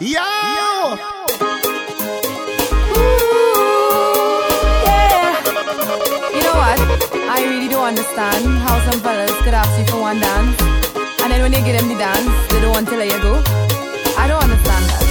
Yo! Yo! Yeah. You know what? I really don't understand how some fellas could ask you for one dance, and then when they give them the dance, they don't want to let you go. I don't understand that.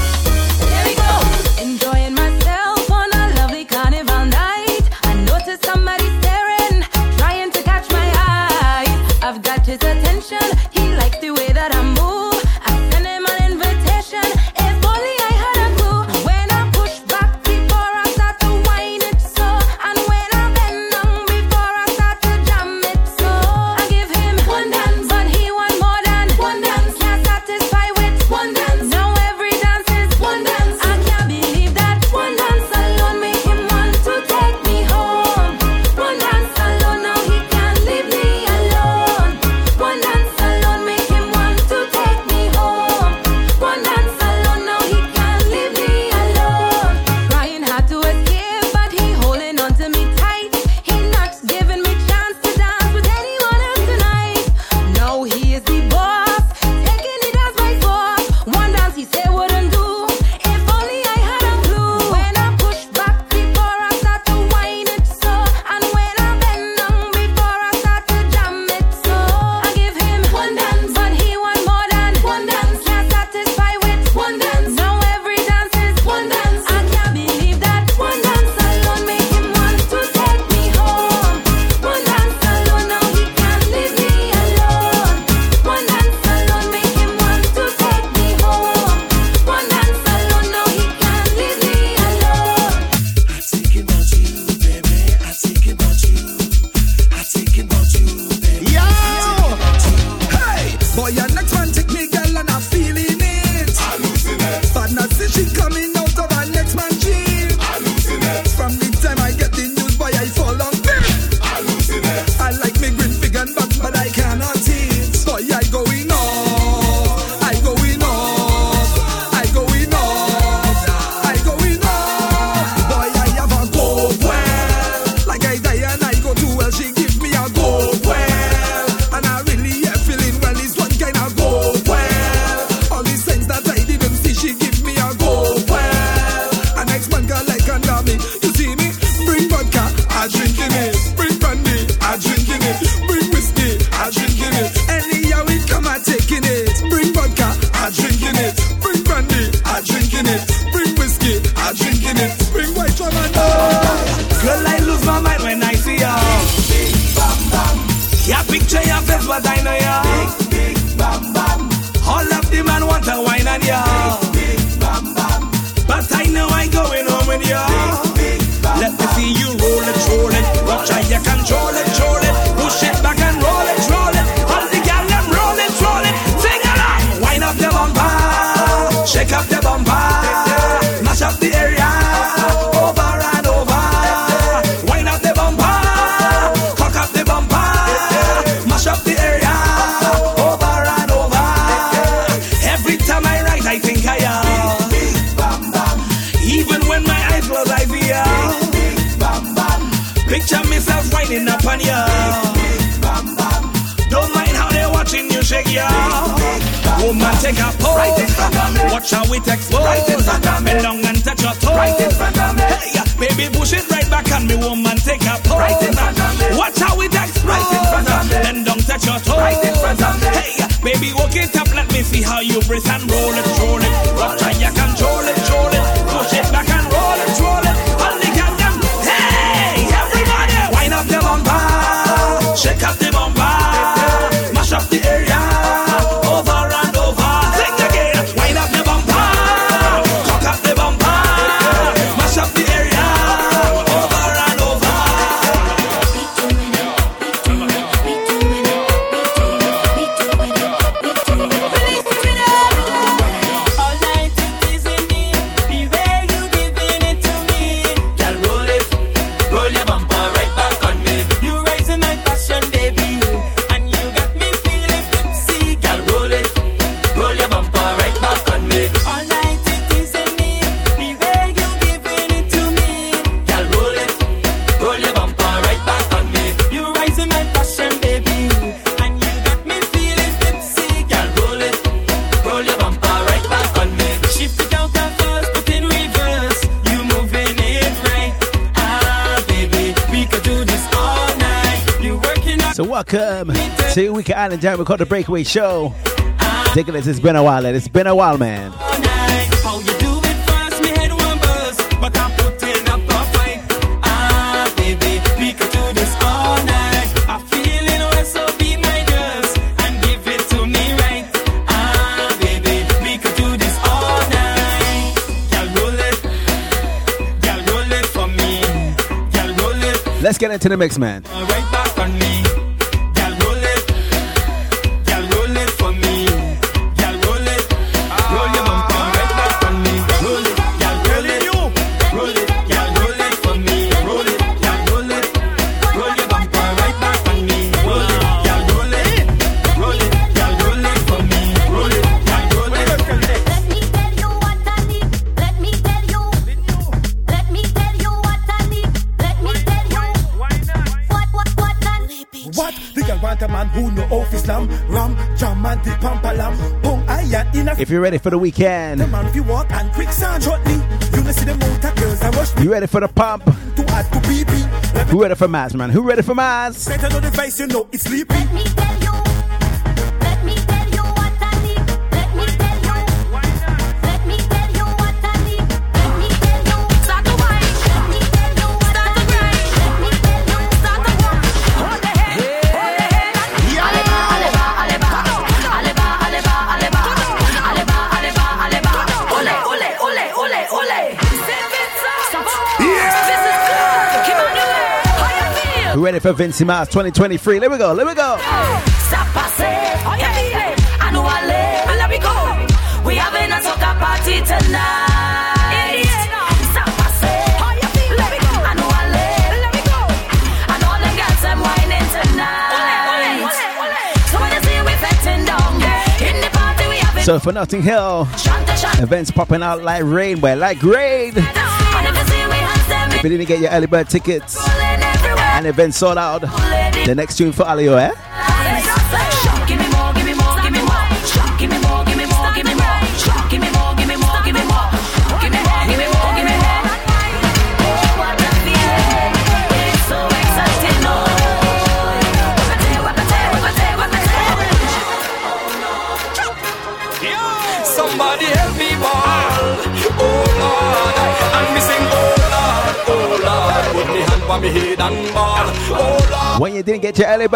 man take a pose. Right in front of me. Watch how it. Right in front of me. Bend down and touch your toes. Right in front of me. Hey, yeah. baby, push it right back and me woman take a pose. Right in front of me. Watch how it. Right in front of me. Bend down, touch your toes. Right in front of me. Hey, yeah. baby, walk it up, let me see how you breathe and roll it, roll it. Watch how you control it. Welcome to Weekend Island Jam. We call the Breakaway Show. Ridiculous, it's been a while, it's been a while, man. Let's get into the mix, man. If you're ready for the weekend, you ready for the pump? Who ready for mass, man? Who ready for mass? For Vincy Mas 2023. Let me go, let me go. We having a soca party tonight. So for Notting Hill, events popping out like rain, well, like rain. If you didn't get your early bird tickets, and event sold out. The next tune for Alio, eh?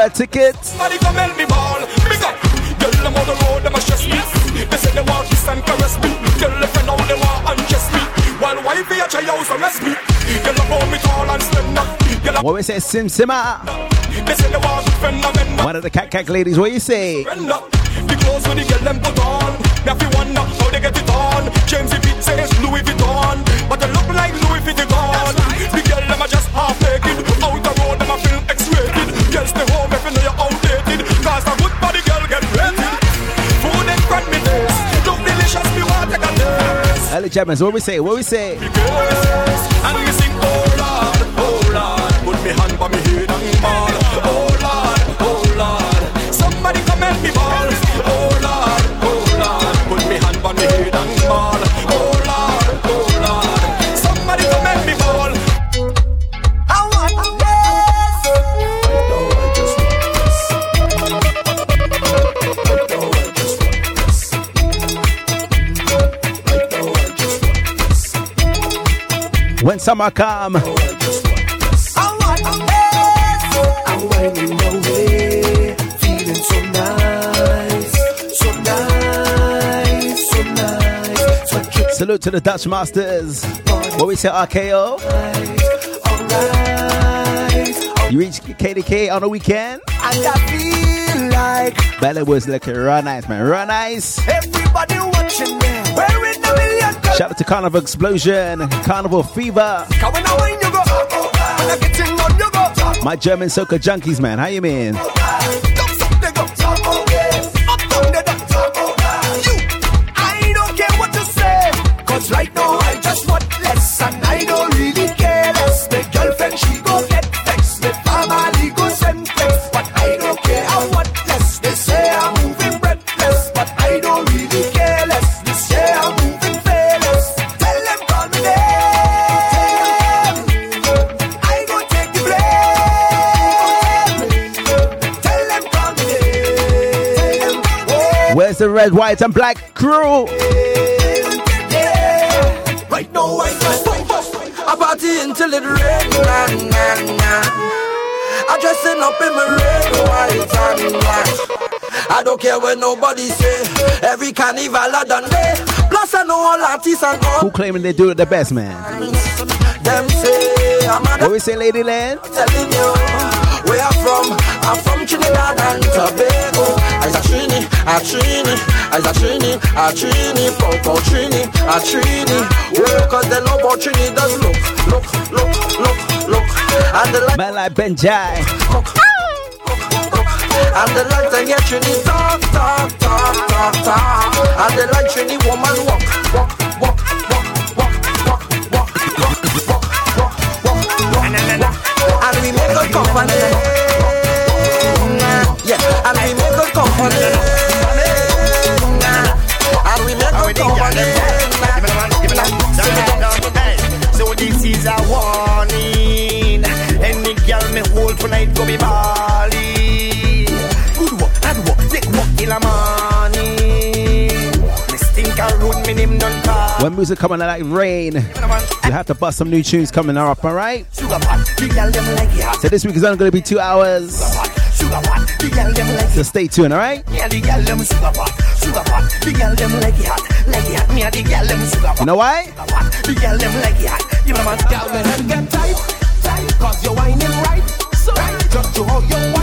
Get your early bird tickets. Somebody come help me ball. Big up. Girl, them on the road, them a stress me. They say they want kiss and caress me. Girl, if I know they want undress me. While wifey a try house arrest me. Girl, about me tall and slender. What we say, Sim Simma? They say they want friend of One of the cat cat ladies, what you say? The clothes when the girl them put on. Me have wonder how they get it on. James Pitt says Louis Vuitton, but they look like Louis Vuitton. The girl them are just half naked. Ellie Chapman, what we say? What we say? Because, and we sing, oh Lord, oh Lord. Put me hand by me head and. Oh So keep salute to the Dutch Masters. What we say, RKO? You reach KDK on the weekend? I feel like Bella was looking real nice, man. Real nice. everybody watching me. Shout out to Carnival Explosion, Carnival Fever, my German soca junkies, man. How you mean? It's the red, white, and black crew. Right now, now. I party until it rain, nah, nah, nah. I dressing up in my red, white, and black. I don't care what nobody say. Every carnival I done day. Plus I know all artists and all. Who claiming they do it the best, man? Them say I'm a What we say, Lady Land? telling you where I'm from. I'm from Trinidad and Tobago As a Trini, a Trini As a Trini, a Trini Proud for Trini, a Trini Oh, cause they know about Trini Does look, look, look, look, look And the light Man like Benjai And the light and yeah, Trini Talk, talk, talk, talk, talk And the light Trini woman walk, walk, walk, walk And we make a company be. Good work, hard work, work in a. When music coming like rain, you have to bust some new tunes coming up, alright? So this week is only going to be two hours. So stay tuned, alright? You know why? Cause you're whining right to yeah. your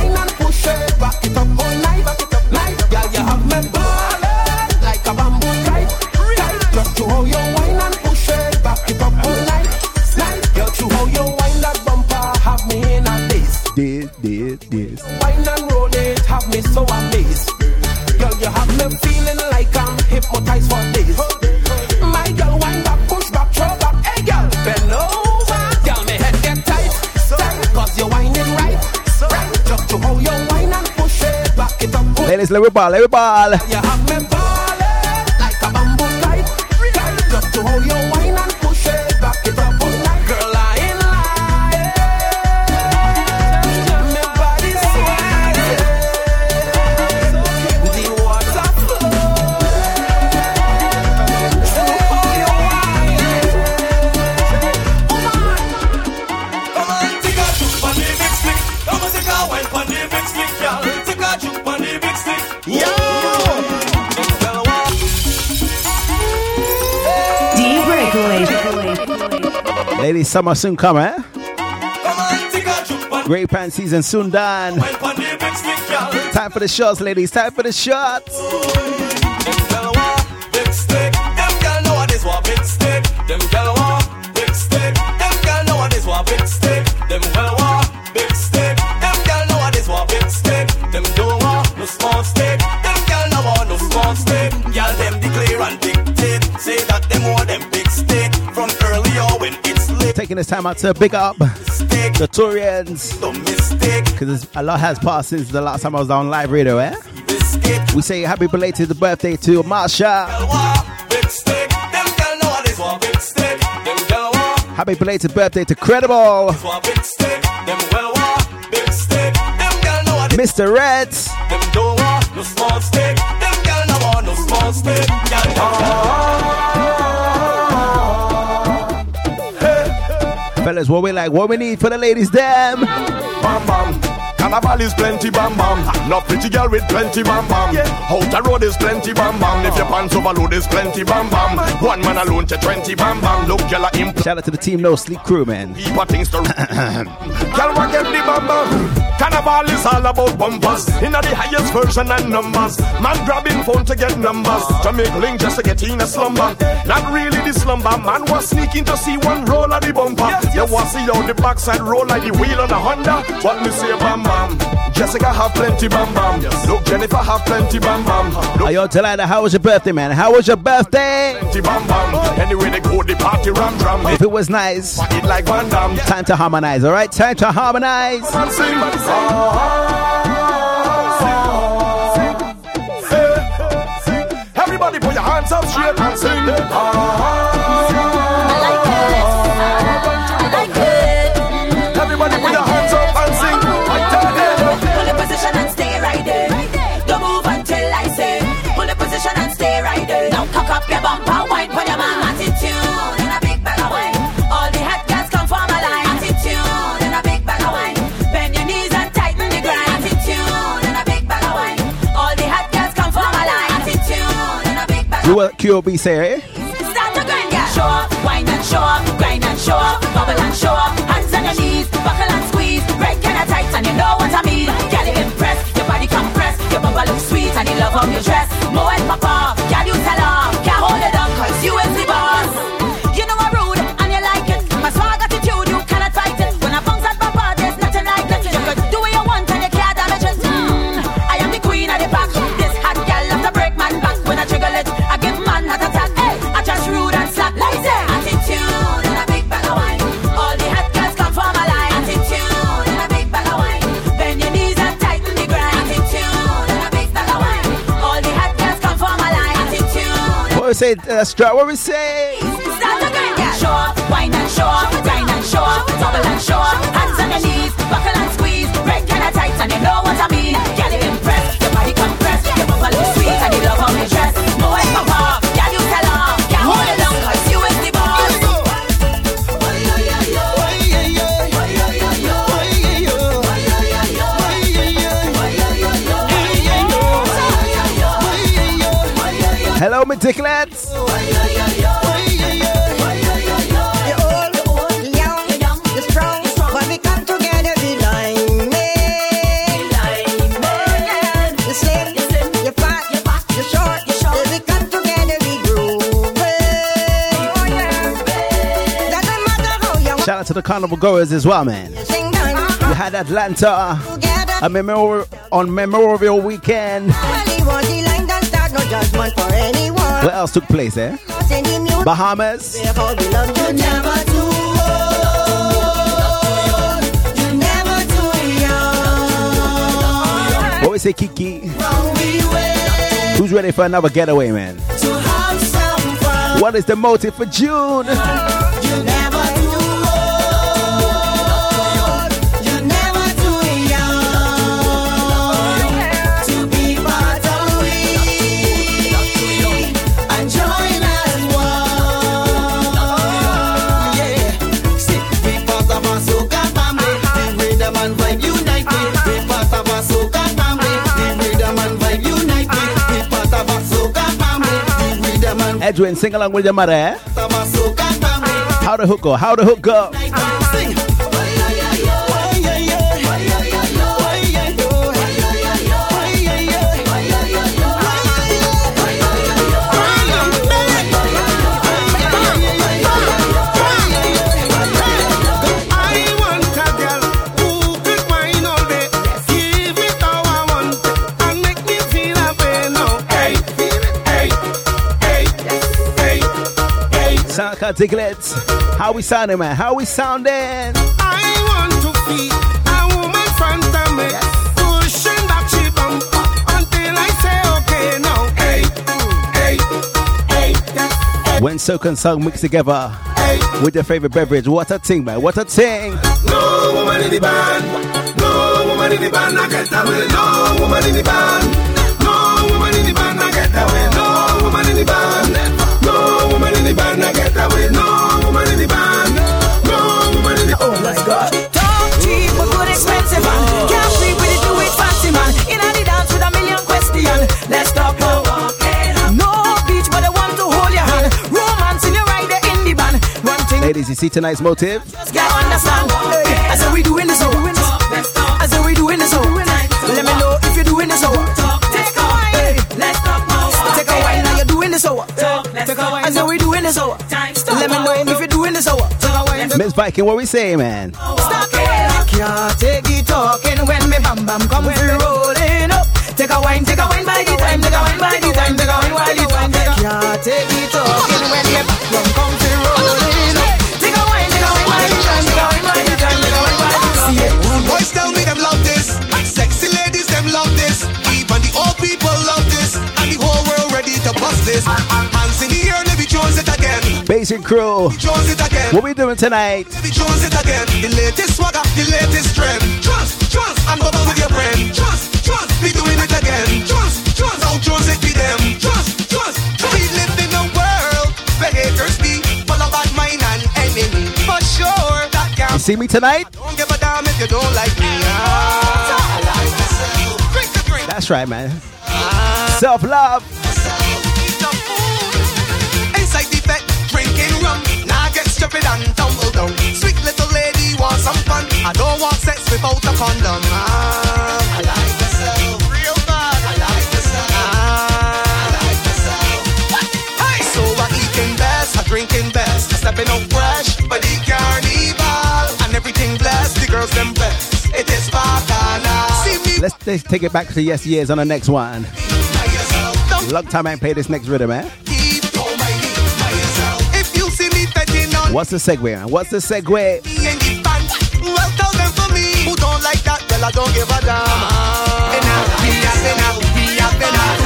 it's Louis Ball, Louis Ball. Lady summer soon come, eh? Great pan season soon done. Time for the shots, ladies. Time for the shots. taking this time out to big up the Turians. Because a lot has passed since the last time I was on live radio, eh? We say happy belated birthday to Marsha. Happy belated birthday to Credible. Mr. Reds. Them don't want no small stick. Them girl no want no small stick. Fellas, what we like, what we need for the ladies, them. bam bam. Carnival is plenty bam bam. No pretty girl with plenty bam bam. Outer road is plenty bam bam. If your pants overload is plenty bam bam. One man alone to twenty bam bam. Look, girl, imp. Shout out to the team No Sleep crew, man. People things to. Girl, get the bam bam. Carnival is all about bumpers. In the highest version and numbers. Man grabbing phone to get numbers. To make link just to get in a slumber. Not really the slumber. Man was sneaking to see one roll of the bumper. You want see how the backside roll like the wheel on a Honda. What me say bam bam. Jessica have plenty bam bam. Look, Jennifer have plenty bam bam. Look, Hey, yo, Talida, how was your birthday, man? How was your birthday? plenty bam bam. Anyway, they go the party ram ram. If it was nice, It like Van Damme. time to harmonize, all right? Time to harmonize. Everybody put your hands up straight and sing. Say, eh? Start to grind, yeah. Show up, wine and show up, grind and show up, bubble and show up, hands on your knees, buckle and squeeze, break kinda tight and you know what I mean. Get it impressed, your body compressed, your bubble look sweet and you love dress. More and papa, we say, uh, Stra, what we say? Start again, yeah. Show up, wine and show up, and show up, double and show up, hands on your knees, buckle and squeeze, break kind of tight, and you know what I mean. Get it impressed, your body compressed, your bubble is sweet, and you love how you dress. More and pop, yeah, you tell can't hold it down, cause you is the boss. Hello, the carnival goers as well, man. We had Atlanta a memorial on Memorial Weekend. What else took place, eh? Bahamas. What we say, Kiki? Who's ready for another getaway, man? What is the motive for June? Sing along with your mother. Eh? How the hook go? How the hook go? How we sounding, man? How we sounding? I want to feel a woman of. Eh? Pushing back she bumper until I say okay now. Hey, hey, hey, yes, hey. When soak and song mix together hey. with your favorite beverage, what a thing, man. What a thing. No woman in the band. No woman in the band. I get away. No woman in the band. No woman in the band. I get away. No woman in the band. Ladies, you see tonight's motive? Just gotta understand. I said we doing this oh. over. I said we doing this over. Let me know if you're doing this over. Take a wine. Let's talk now. Take a wine now you're doing this over. I said we doing this over. Let me know if you're doing this over. Miss Viking, what we say, man? Stop it. Can't take it talking when me bam bam come we rolling up. Take a wine, take a wine by the time, take a wine by the time, take a wine by the time. Can't take it talking when me bam bam come to bust this. Basic crew. What we doing tonight? The latest swagger, the latest trend. Trust, trust, and bubble with your friend. Trust, trust, we doing it again. Trust, trust, now Jones it be them. Trust, trust, we live in a world where haters be full of bad mind and enemy. For sure, that can You see me tonight? Don't give a damn if you don't like me. Ah. That's right, man. Ah. Self love. and tumble down. Sweet little lady want some fun. I don't want sex without a condom. Ah, I like. Real bad. I like. Ah, I like. Hey, so I eating best, I drinking best, I stepping out fresh, but carnival and everything blessed. The girls them best. It is Let's take it back to yes years on the next one. Long time I ain't played this next rhythm, eh? What's the segue? What's the segue? well tell them for me. Who don't like that, well I don't give a damn. Been a, be a, been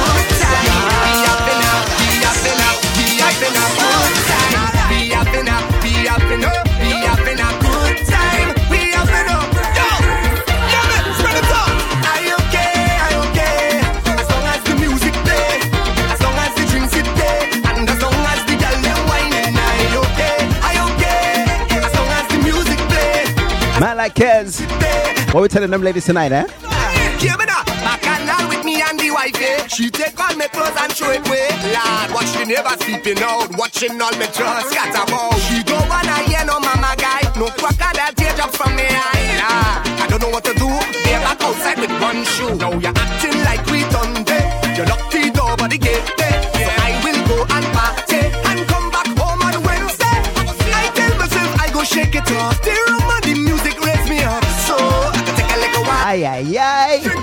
Like Kes. What we telling them ladies tonight, eh? She take all my clothes and throw it away. Lord, the neighbor sleeping out, watching all my trust scatter about. She don't wanna hear no mama guy, no crocodile teardrop from me eye. Lord, I don't know what to do. They're back outside with one shoe. Now you're acting like we done day. You lock the door, but the gate there. So I will go and party and come back home on Wednesday. I tell myself I go shake it off. Ay, ay, ay.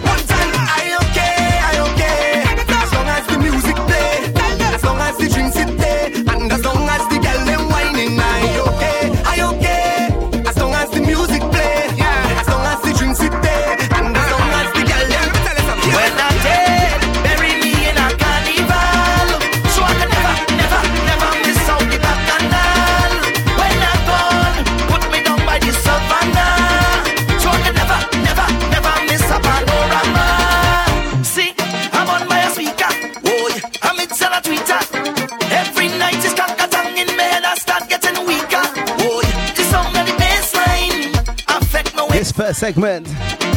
First segment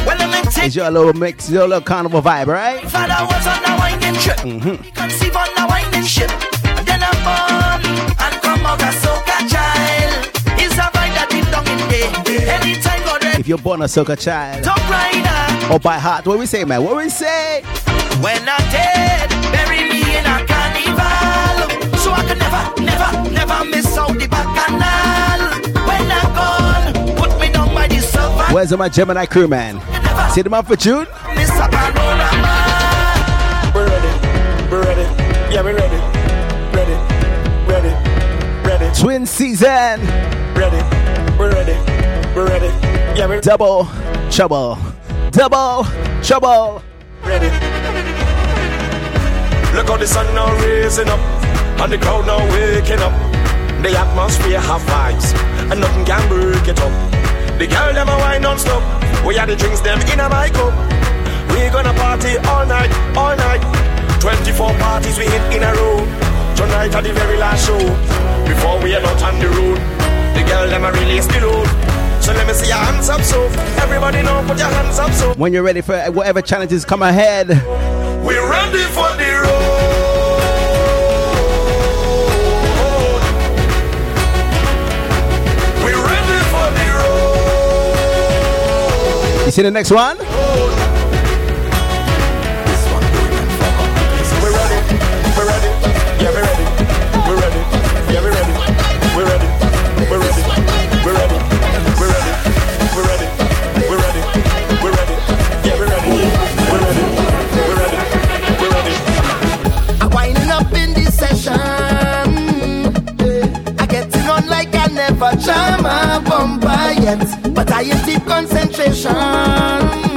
Well, I'm is your little mix, your little carnival vibe, right? Father was on a winding trip. Mm-hmm. He conceived on a winding ship. And then I'm born and come out a soca child. It's a vibe that deep down in. Anytime God If you're born a soca child top rider. or by heart, what we say, man? What we say? When I'm dead, bury me in a carnival. So I can never, never, never miss out the bacchanal. Where's my Gemini crew, man? See them up for June? Miss a panorama. We're ready. We're ready. Yeah, we're ready. Ready. Ready. Ready. Twin season, Ready. We're ready. We're ready. Yeah, we're double trouble, double trouble. ready. Look how the sun now raising up, and the crowd now waking up. The atmosphere have vibes, and nothing can break it up. The girl them a wine non-stop. We had the drinks them in a my cup. We gonna party all night, all night. 24 parties we hit in a row. Tonight at the very last show. Before we head out on the road, the girl them a release the load. So let me see your hands up, so everybody know put your hands up, so When you're ready for whatever challenges come ahead, we're ready for the road. I'm winding up in this session. I getting on like I never jam a bumper yet, but I in deep concentration.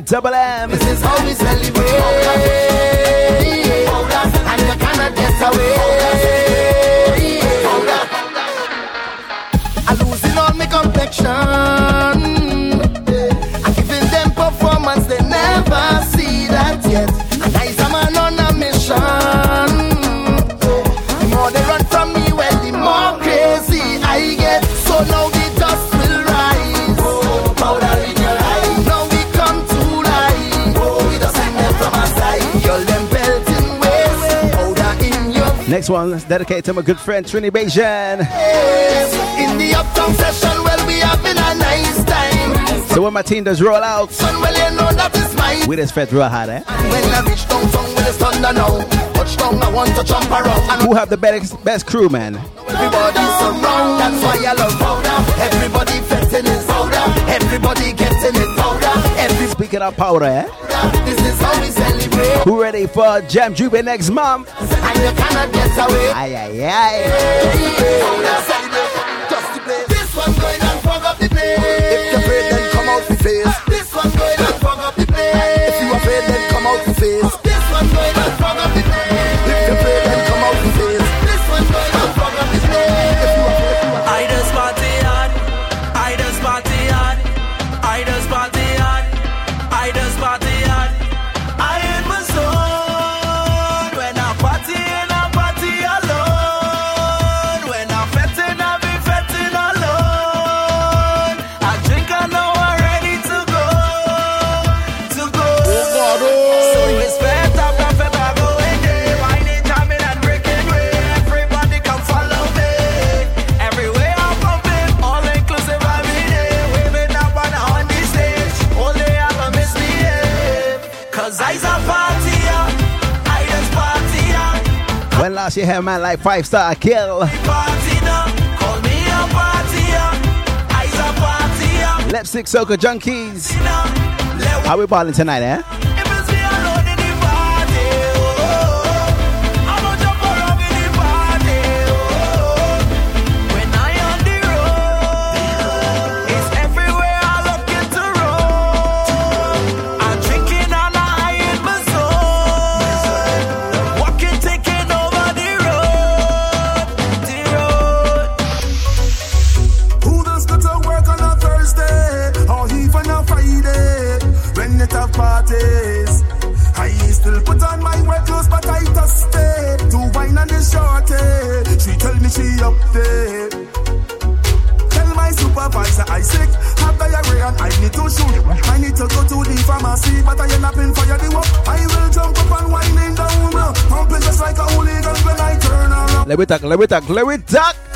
Double Next one is dedicated to my good friend Trini face. In the uptown session, well, we having a nice time. So when my team does roll out, Son, well, you know that is my we just fed real hard, eh? When I reach downtown, well, it's thunder now. Touchdown, I want to jump around. And Who have the best best crew, man? everybody surround. That's why I love powder. Everybody fetting it powder. Everybody getting it powder. Everybody, Speaking of powder, eh? this is how we celebrate. Who ready for Jam Jube next month? And you cannot get away. Aye, aye, aye. This one going fog up the place. If you're afraid, then come out the face. This one going fog up the place. If you're afraid, then come out the face. Last you had a man like five star Akil? party. Lipstick Soca Junkies. How we balling tonight, eh? I sick, have diarrhea and I need to shoot. I need to go to the pharmacy, but I end up in fire the work. I will jump up and winding down, uh, pumping just like a hooligan when I turn around. Let me talk, let me talk, let me talk.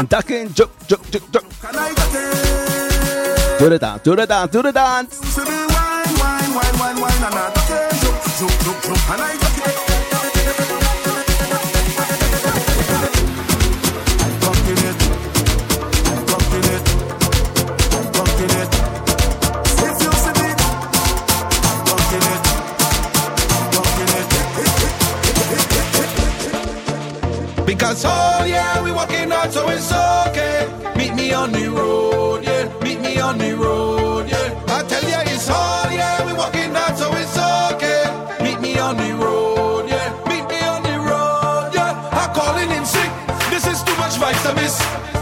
And I I'm talking, joke, joke, joke, joke. can I again. Do the dance, do the dance, do the dance. See me wine, wine, wine, wine, wine, and I again. Jump, jump, jump, jump, and I again. I'm rocking it. I'm rocking it. I'm rocking it. If you see me, I'm it. I'm it. Because oh yeah, walking out, so it's okay. Meet me on the road, yeah. Meet me on the road, yeah. I tell ya it's all yeah, We're walking out, so it's okay. Meet me on the road, yeah. Meet me on the road, yeah. I'm calling in sick. This is too much vice My doctor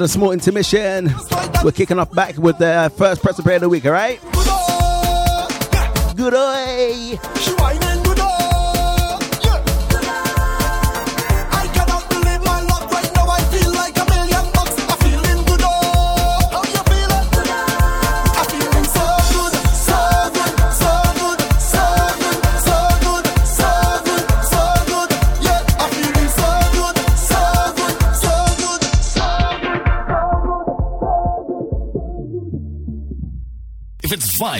the small intermission, we're kicking off back with the first press of the week, alright? Good.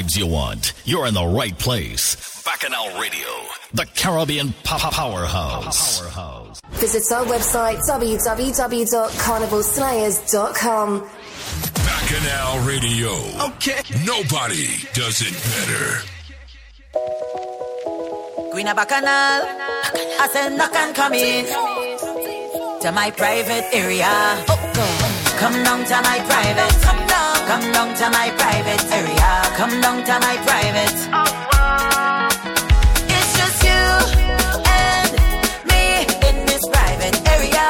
Vibes you want, you're in the right place. Bacchanal Radio, the Caribbean powerhouse. powerhouse. Visit our website www.carnivalslayers.com. Bacchanal Radio. Okay. Nobody does it better. Queen of Bacchanal. I said, knock and come in to my private area. Oh, come down to my private. Come down. To my private area. Come down to my private. It's just you and me in this private area.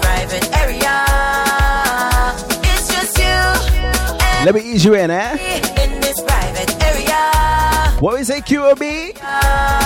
Private area. It's just you. Let me ease you in, eh? In this private area. What we say, QOB?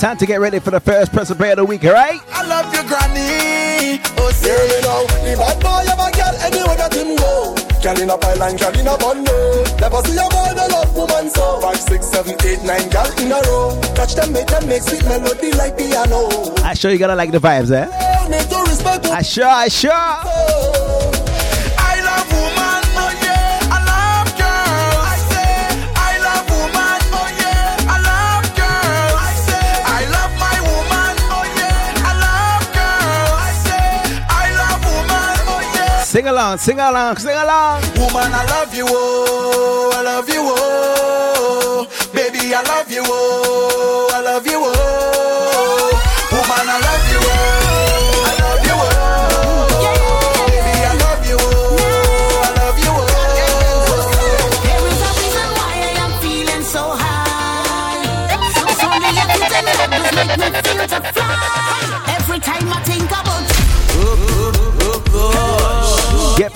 Time to get ready for the first press of play of the week, alright? I love you, granny. Oh, say you know, the bad boy have a girl anywhere that him go. Girl in a pile and girl in a bundle. Never see a boy no love woman so. Five, six, seven, eight, nine girl in a row. Touch them, make them make sweet melody like piano. I sure you gotta like the vibes, eh? I sure, I sure. Oh. Sing along, sing along, sing along. Woman, I love you, oh, I love you, oh. Baby, I love you, oh, I love you,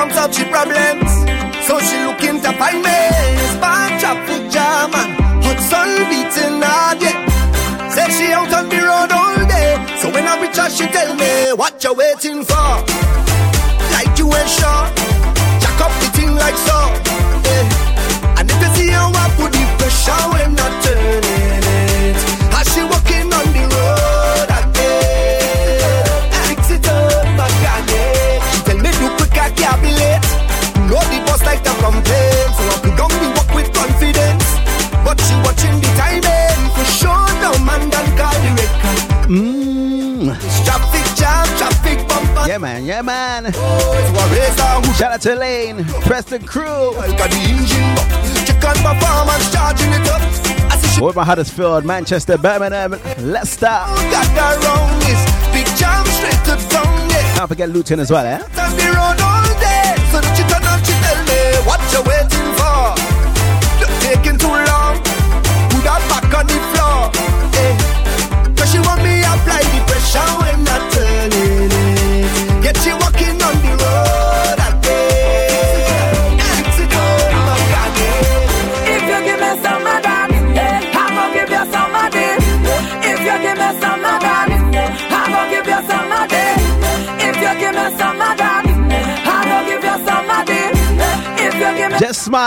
Come out she problems. So she looking to find me. Bad traffic jam and hot sun beating hard yeah. Said she out on the road all day. So when I reach her, she tell me, what you waiting for? Like you ain't sure. Jack up the thing like so. Yeah. And if you see how I put the pressure when I turn man, yeah, man. Shout out to Lane, Preston Crew. With my Huddersfield, Manchester, Birmingham, Leicester. Is. Can't forget Luton as well, eh? What taking too long. Put back on the floor. Eh. She want me apply the pressure I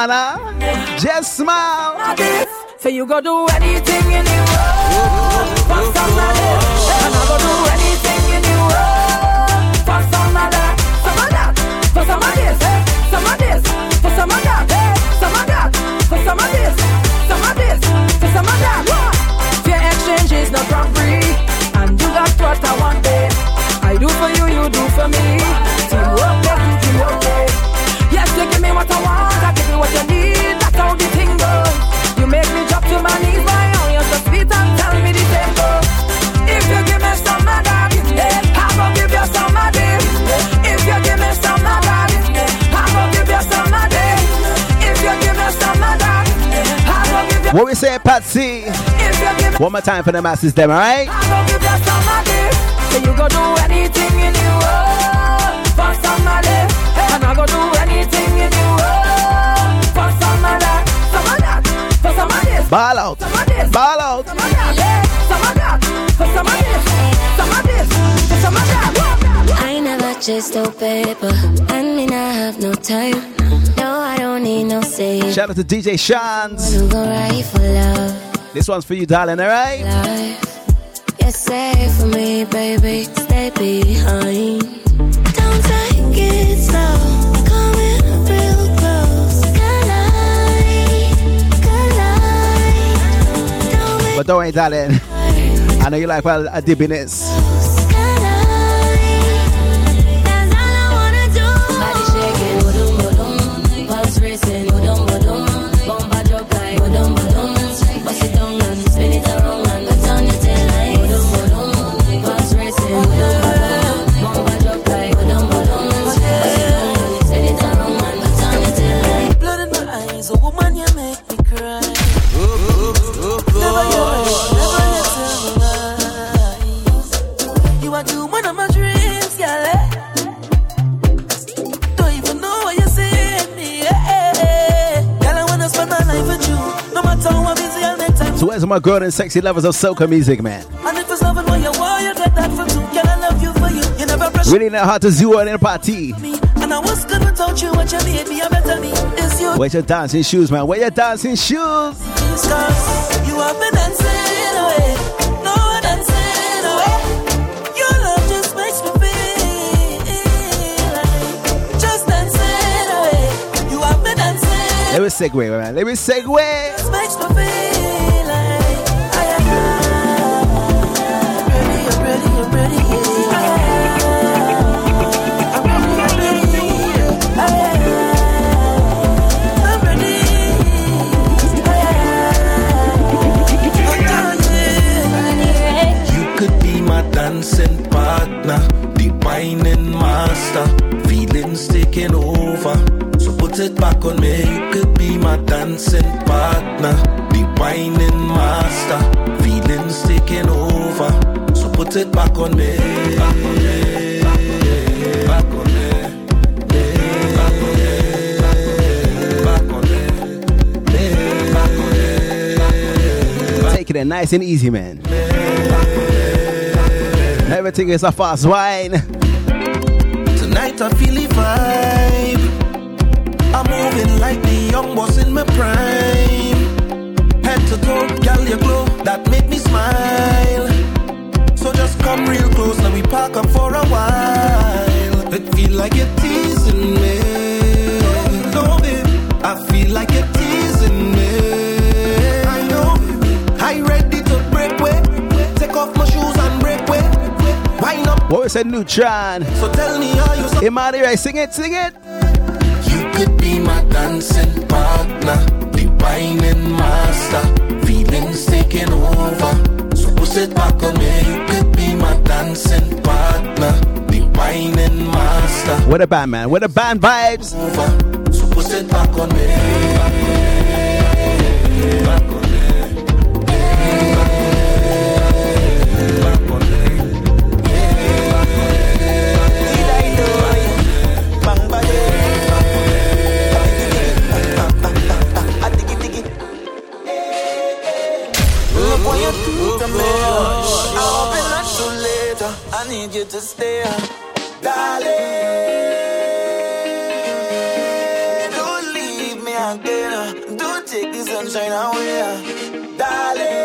Just smile, so you go do anything in the world. For some of this, and I go do anything in the world. For some of that, for some of this, some of this, for some of that, some of that, for some of this, some of this, for some of that. Fair exchange is not robbery, and you got I want. I do for you, you do for me. Teamwork makes the dream work, babe. Yes, you give me what I want, I give you what you need. That's how the thing goes. You make me drop to my knees, my own. You're so sweet and tell me the same goes. If you give me some of that, eh, I'm gonna give you some of this. If you give me some of that, eh, I'm gonna give you some of this. If you give me some of that, eh, I'm gonna give you. What we say, Patsy? If you give me One more time for the masses, them, alright? I'm gonna give you some of this. So you go do anything in the world for somebody, and I go do for some of that. I never chase no paper, and me not have no time. No, I don't need no say. Shout out to DJ Shans. Right for love, This one's for you, darling, alright? life. Yes, say for me, baby, stay behind. Don't take it slow, But don't worry, darling. I know you like well a dibbiness. My girl and sexy lovers of soca music, man? And if it's loving what you want, you get that from two. Girl, I love you for you. You never pressure Really know how to zoo in a party. me. And I was good without you. What you made me a better me. It's you. Where's your dancing shoes, man? Where your dancing shoes? Cause you have been dancing away. No dancing away. Your love just makes me feel like just dancing away. You have been dancing. Let me segue, man. Let me segue. Just makes me feel master. Feelings taking over, so put it back on me. You could be my dancing partner, the whining master. Feelings taking over, so put it back on me. Back on me. It nice and easy, man. Everything is a fast wine. Tonight I feel the vibe. I'm moving like the young boss in my prime. Head to toe, girl, you glow, that make me smile. So just come real close, now we park up for a while. It feel like you're teasing me. Up. What was that Nutron? So tell me how you Hey, Marty, right? Sing it, sing it. You could be my dancing partner, the whining master, feelings taking over. So push it back on me. You could be my dancing partner, the whining master. What a band, man. What a band vibes. So push it back on me. Back on me. Need you to stay, darling. Don't leave me again. Don't take the sunshine away, darling.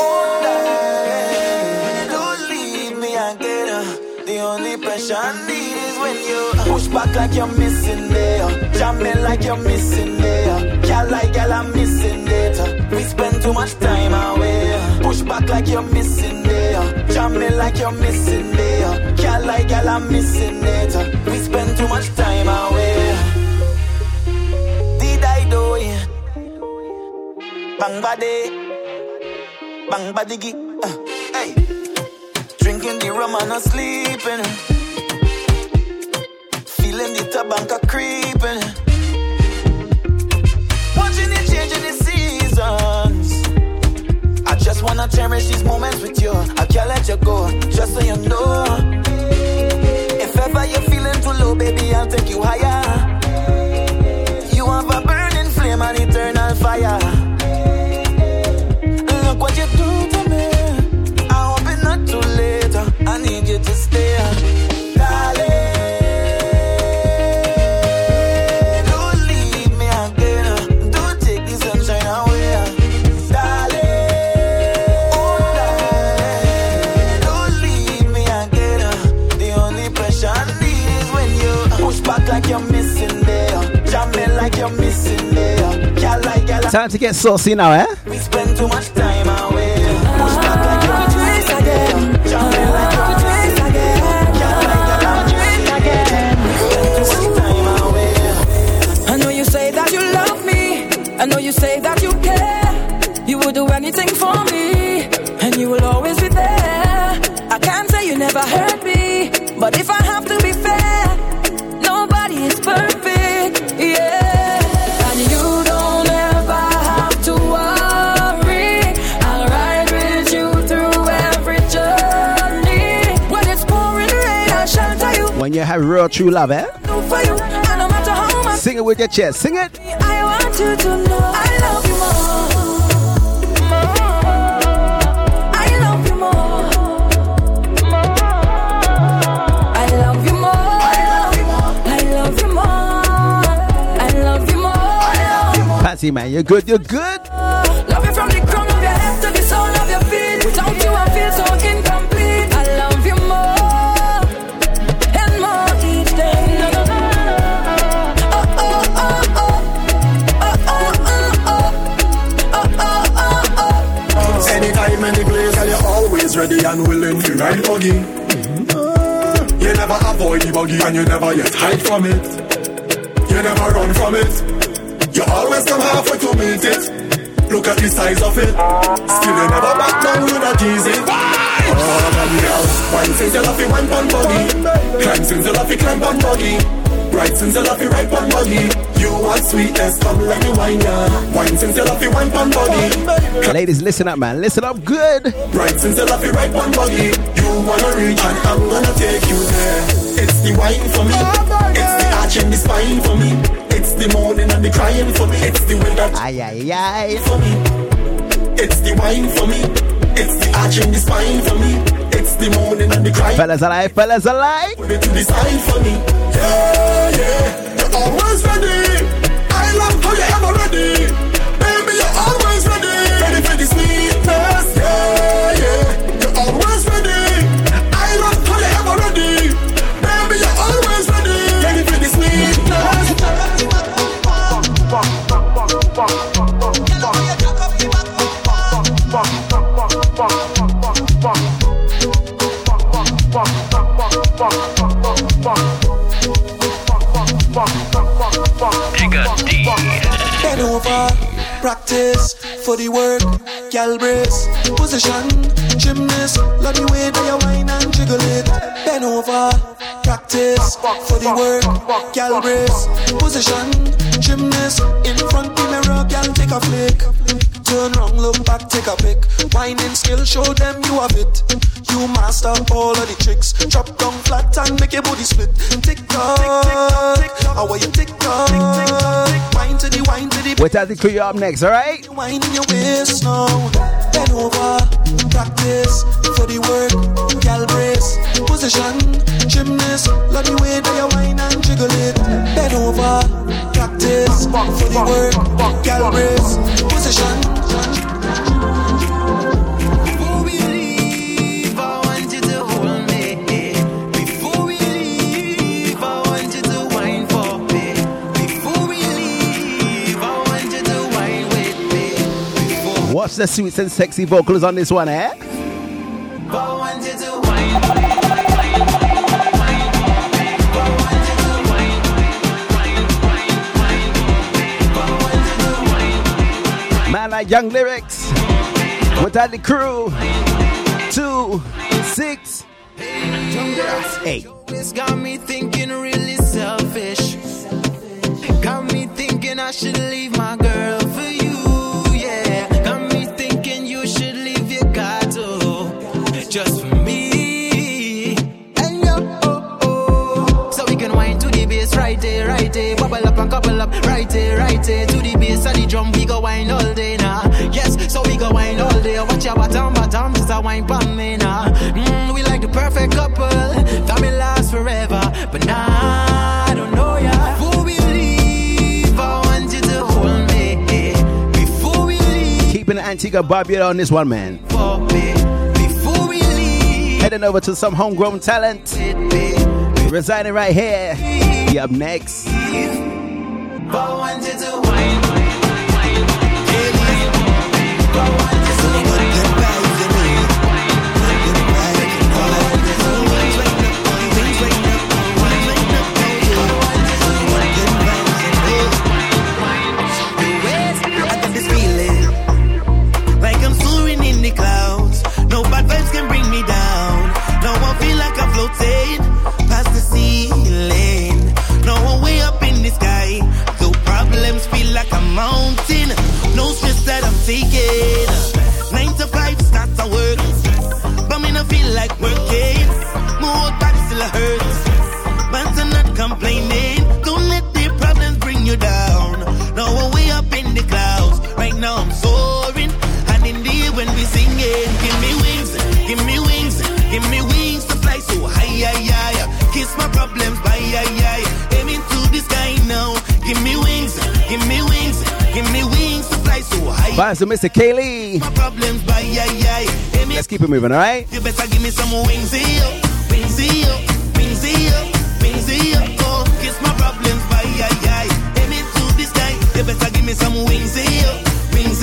Oh, darling. Don't leave me again. The only pressure I need is when you push back like you're missing there, jamming like you're missing there. Girl, like girl, I'm missing it. We spend too much time away. Push back like you're missing there, jamming like you're missing there. Girl, like girl, I'm missing it. We spend too much time away. Did I do it? Bang body, bang body, uh, hey. Drinking the rum and not sleeping. Feeling the tobacco creeping. Watching it changing the seasons. Wanna cherish these moments with you. I can't let you go, just so you know. If ever you're feeling too low, baby, I'll take you higher. You have a burning flame and eternal fire. Time to get saucy now, eh? we spend too much time When you have real true love, eh? Do for you, and no matter how much. Sing it with your chest. Sing it. I want you to know I love you more. I love you more. I love you more. I love you more. I love you more. I love you more. Patsy, man, you're good, you're good. Love you from the crown of your head to the sole of your feet. Without you, I feel so incomplete. Ready and willing to ride buggy. Mm-hmm. You never avoid the buggy and you never yet hide from it. You never run from it. You always come halfway to meet it. Look at the size of it. Still you never back down, you not easy. Oh, man, girl. Wine since you love it, wine pon buggy. Climb since you love it, climb on buggy. Bright since you love you right on body. You want sweetness, come let me wine ya. Wine since you love you wine on body. Ladies, listen up, man. Listen up good. Bright since you love you right on body. You wanna reach and I'm gonna take you there. It's the wine for me. It's the arch in the spine for me. It's the moaning and the crying for me. It's the way that Ay, ay, ay. for me. It's the wine for me. It's the arch in the spine for me. It's the moaning and the crying. Fellas alive, fellas alive. Put it to the side for me. Yeah, yeah. You're always ready. I love how you ever ready. For the work, gal brace, position, gymnast, love the way that you whine and jiggle it. Bend over, practice for the work, gal brace, position, gymnast, in front the mirror, gal take a flick. Turn round, look back, take a pic. Whining skill, show them you have it. You master all of the tricks. Drop down flat and make your body split. Tick tock, how are you tick tock? Wine to the wine to the Wait till the crew up next, alright? wine in your waist now. Bend over, practice for the work. Gal brace, position, gymnast. Love the way that you whine and jiggle it. Bend over, practice for the work. Gal brace, position. Watch the sweet and sexy vocals on this one, eh? Man like Young Lyrics. Without the crew. Two, six, eight. Got me thinking really selfish. Got me thinking I should leave my girl there, right there. Bubble up and couple up right there, right there. To the bass of the drum, we go wine all day now. Yes, so we go wine all day. Watch your bottom, bottom, just a wine pan me now. Mm, we like the perfect couple, that may last forever. But now I don't know ya. Before we leave, I want you to hold me. Before we leave, Keeping the Antigua Barbuda on this one, man. for me. Before we leave, Heading over to some homegrown talent. Residing right here. Up next. That Nine to five starts to work, but me no feel like working. My whole body still hurts, but I'm not complaining. Vibes to Mr. K-Lee. My problems, bye, high, high. Aiming Let's keep it moving, alright? you better give me some wings here, wings here, wings here, wings here. Oh, kiss my problems, bye, aye, aye. Aiming to the sky. You better give me some wings here, wings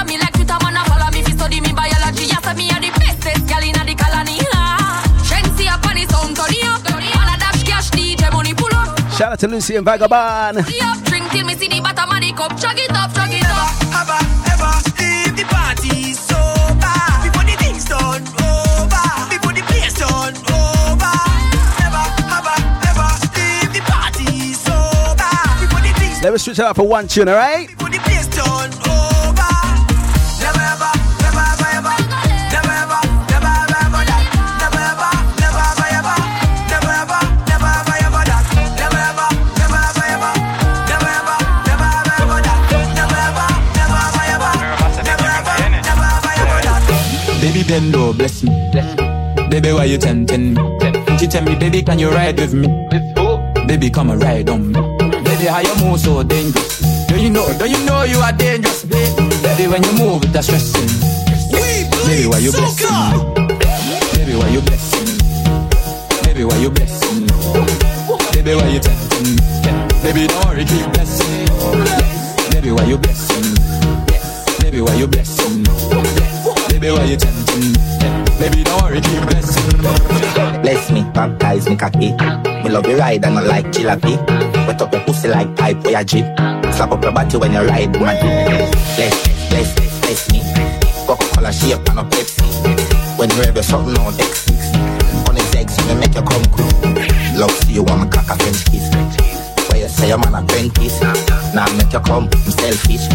Shout out to Lucy and Vagabond. See up, drink till me see the bottom of the cup. Chug it up, chug it up. Ever, ever leave the party sober before the things done over, before the place done over. Never, ever, ever leave the party sober before the things Let me switch it up for one tune, alright? That. Baby bend low, bless me. Baby, why you tempting me? She tell me, baby, can you ride with me? Baby, come and ride on me. Baby, how you move so dangerous? Do you know, do you know you are dangerous, babe? Baby, when you move, that's stressing. Baby, why you blessing me? Baby, why you blessing me? Baby, why you blessing me? Baby, why you tempting me? Baby, don't worry, keep blessing me. Baby, why you blessing me? Baby, why you blessing me? Baby, why you tempting me? Baby, don't worry, keep blessing. Bless me, baptize me cocky. Me love you ride and I like jalopy. Wet up your pussy like pipe for your jeep. Slap up your body when you ride jeep. Bless, bless, bless, bless me. Coca-Cola shape and a Pepsi. When you rev your something on X6. On his eggs, me make you come quick. Love see you want me cock a French kiss. Where you say I'm an apprentice. Now make you come, I'm selfish.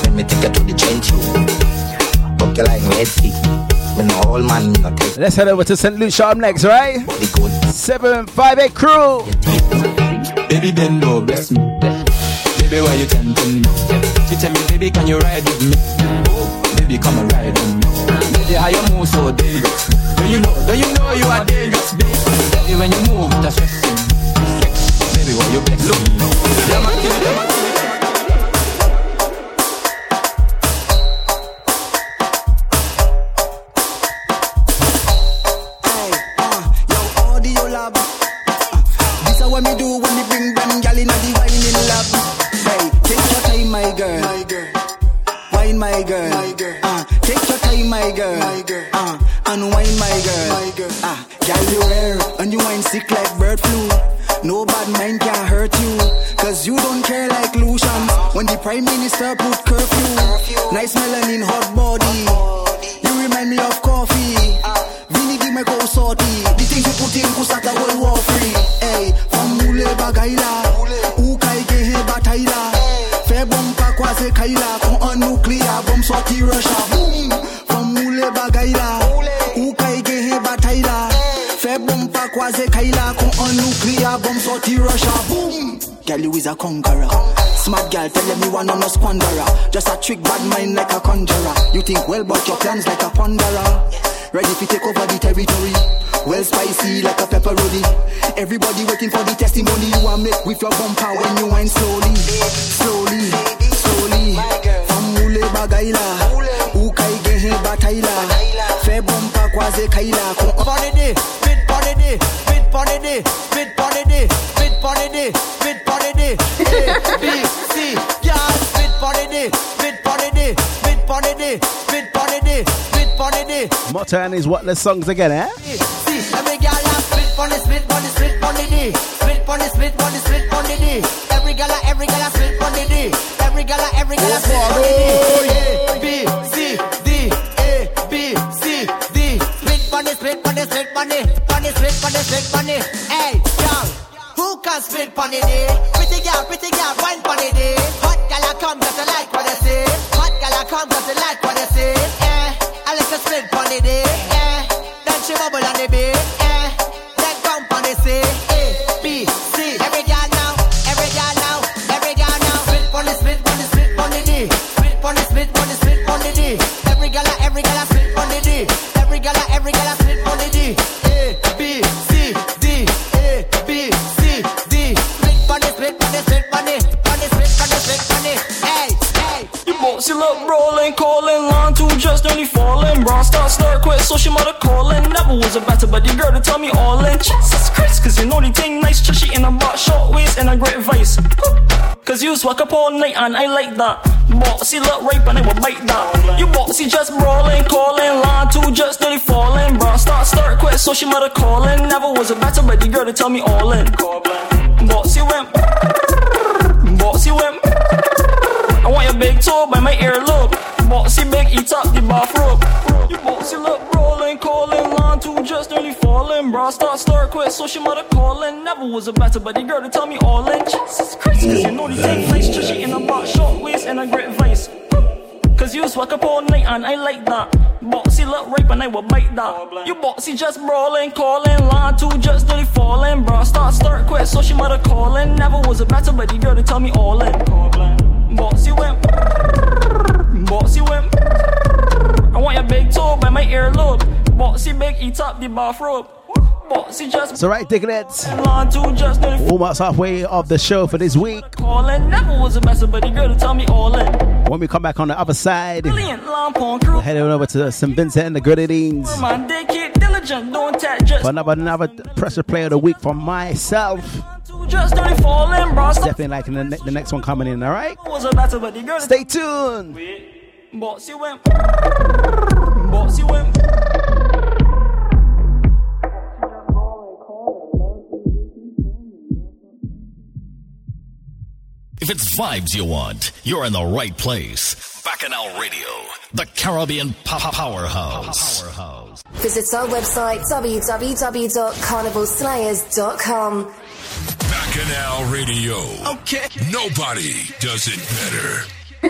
Let me take you to the trenches. Fuck you like Red Sea. Me no man, me no take Let's head over to St. Lucia up next, right? 758 crew. Baby, bend low, bless me. Baby, why you tempting me? She tell me, baby, can you ride with me? Baby, come and ride on me. Baby, how you move so dangerous? Do you know, do you know you are dangerous, baby? Baby, when you move, that's stressing. Baby, why you bless me? Day. Motan is what the songs again, eh? Split split split. Split split. Every every split. Every every split on the day. A B C D A B C D. Split split split split. Hey, who can split? Pretty girl, pretty girl, wine on. Hot girl a come I like a girl to tell me all in. Jesus Christ, cause you know the thing nice, trashy in a butt, short waist and a great vice. Cause you swag up all night and I like that. Bossy look rape and I will bite that. You bossy just brawling, calling, line two just nearly falling. Bra start start quit, so she mother calling. Never was a better buddy girl to tell me all in. Bossy went, bossy went. I want your big toe by my earlobe. Bossy big, eat up the bathrobe. Falling. Bra start start quit, so she mother calling. Never was a better buddy girl to tell me all in. Jesus Christ, cause you know the thing nice, trashy in a butt, short waist and a great vice. Cause you swag up all night and I like that. Bossy look rape and I will bite that. You bossy just brawling, calling, line two just nearly falling. Bra start start quit, so she mother calling. Never was a better buddy girl to tell me all in. Bossy went, bossy went. I want your big toe by my earlobe. Bossy big, eat up the bathrobe. So right, line two Almost halfway of the show for this week. calling. Never was a better buddy girl to tell me all in. When we come back on the other side, Brilliant line porn crew. heading over to St. Vincent and the Grenadines Man, they don't touch just for another another pressure player of the week from myself. just nearly falling, bro. Stop Definitely liking the, the next one coming in. All right, was a better buddy girl. stay tuned. If it's vibes you want, you're in the right place. Bacchanal Radio, the Caribbean pop powerhouse. Visit our website www.carnivalslayers.com. Bacchanal Radio. Okay. Nobody does it better.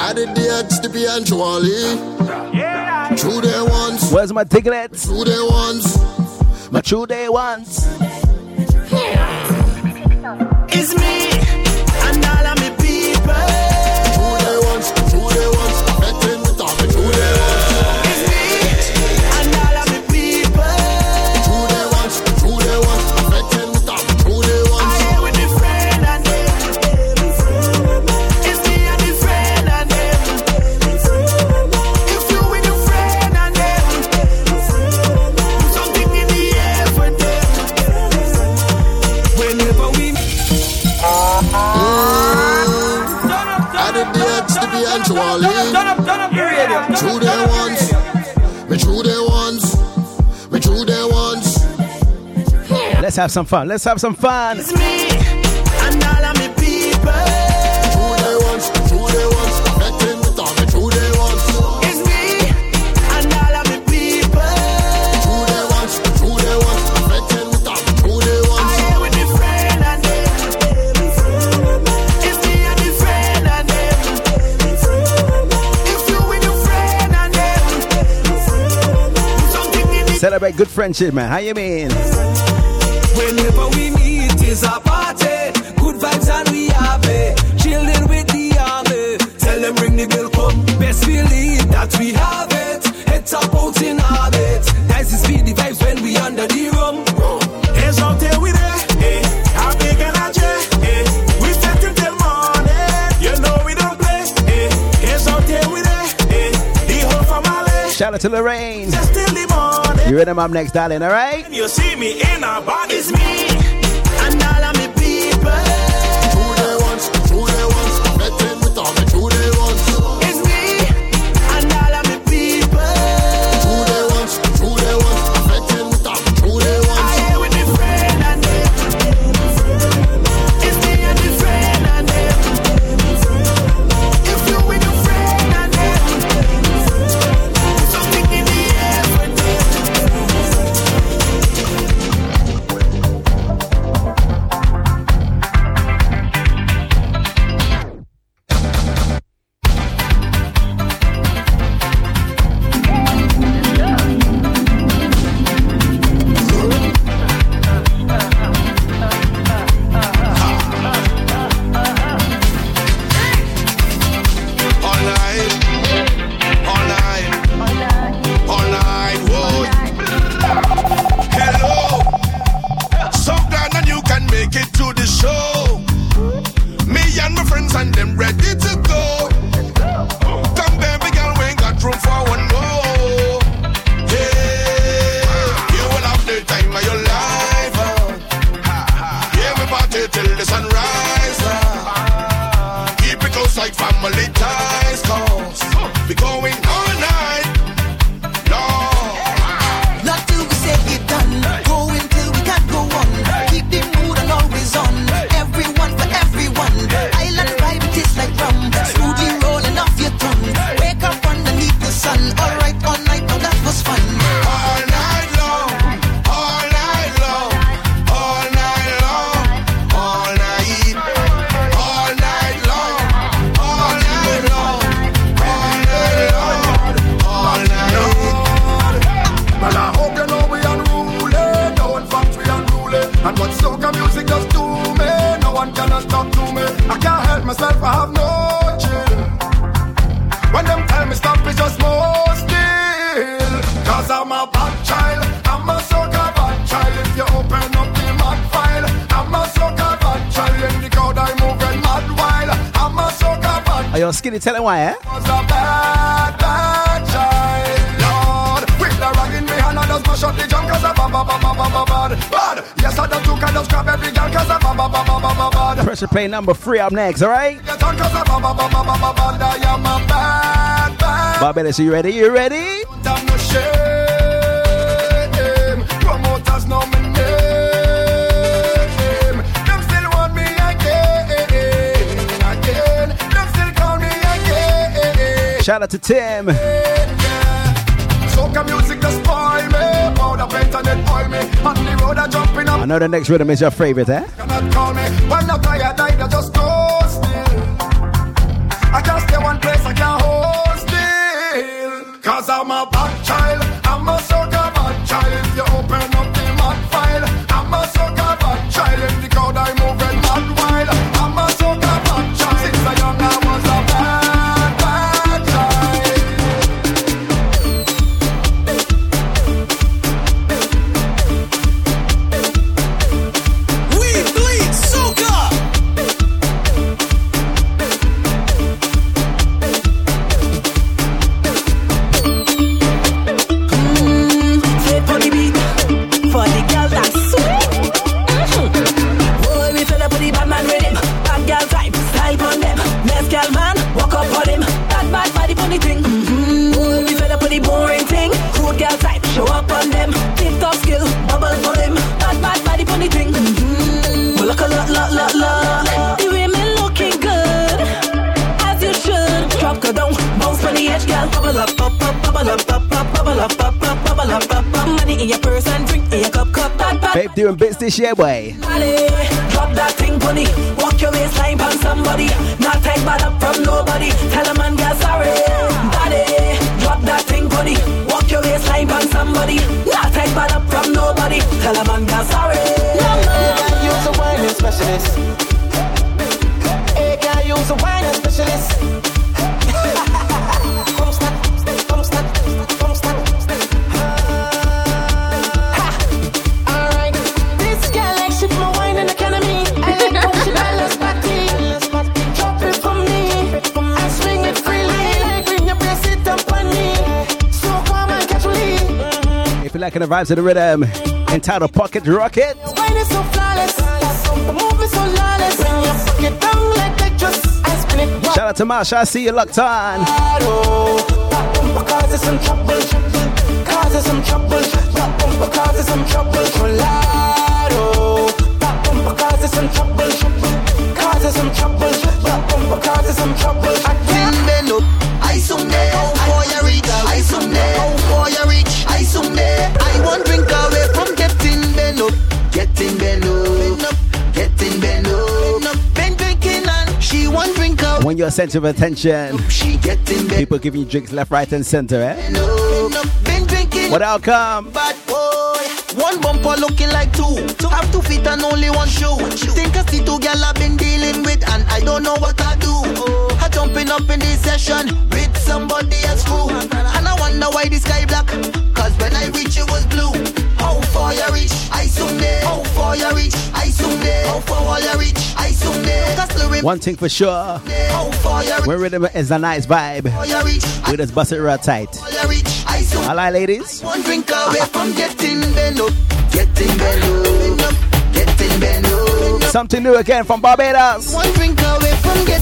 I did the X, the P and Charlie. True day ones. Where's my tickets? True day ones. My true day ones. It's me and all of me people. True day ones. Me true day ones. Me true day ones. Let's have some fun. Let's have some fun. It's me and all of me Celebrate good friendship, man. How you mean? Whenever we meet is a party. Good vibes and we have it. Chilling with the army. Tell them bring the bill come. Best believe that we have it. Heads up out in orbit. Nice is speed the vibes when we under the rum. Hands out there with it. I'm big and I. We set till till morning. You know we don't play. Eh. Hands out there with it. Eh. The whole. Shout out to Lorraine. You ready, mom? Next, darling. All right. You see me in a body. It's me ba bad. Eh? Pressure play number three up next, alright? You ready? You ready? Shame. Shout out to Tim. Soca music just spoil me. Powder paint and then oil me. On the road I jumping up. I know the next rhythm is your favorite, eh? Cannot call me. When the fire died, I just go still. I can't stay one place, I can't hold still. Cause I'm a bad child. I'm a bad child. Babe doing bits this year, way. Alley, drop that thing, bunny. Walk your waistline on somebody. Not take bad up from nobody. Tell a man, girl, sorry. Body, drop that thing, bunny. Walk your waistline on somebody. Not take bad up from nobody. Tell a man, girl, sorry. Hey, use a whining specialist. Hey, girl, use a whining specialist. Me. If the vibes of the rhythm, entitled Pocket Rocket. Wine is so flawless. The move is so lawless. When you fuck it down like Tetris, I spin it rock. Shout out to Marsha, I see you locked on. Causes some trouble. Causes some trouble. Causes some trouble. Colado. That bumper causes some trouble. Causes some trouble. Causes some trouble. Again, bend up. I someday, how far you reach? I someday, how far you reach? I someday, I won't drink away from getting bend up, getting bend up, getting bend up. Been drinking and she won't drink away. When you're a center of attention, She getting bend people giving you drinks left, right, and center, eh? up. Been drinking. What outcome? Bad boy. One bumper looking like two. Have two feet and only one shoe. Think I see two gal I've been dealing with and I don't know what I jumping up in this session with somebody else crew. And I wonder why the sky black. Cause when I reach it was blue. How far you reach? I soon there. How far you reach? I soon there. How far you reach? I soon there. Cause the rip One thing for sure, how far you reach? when rhythm is a nice vibe, we just bust it real tight. you reach? I soon I like ladies. One drink away from getting bent up, getting bent up, getting bent up. Something new again from Barbados. One drink away from getting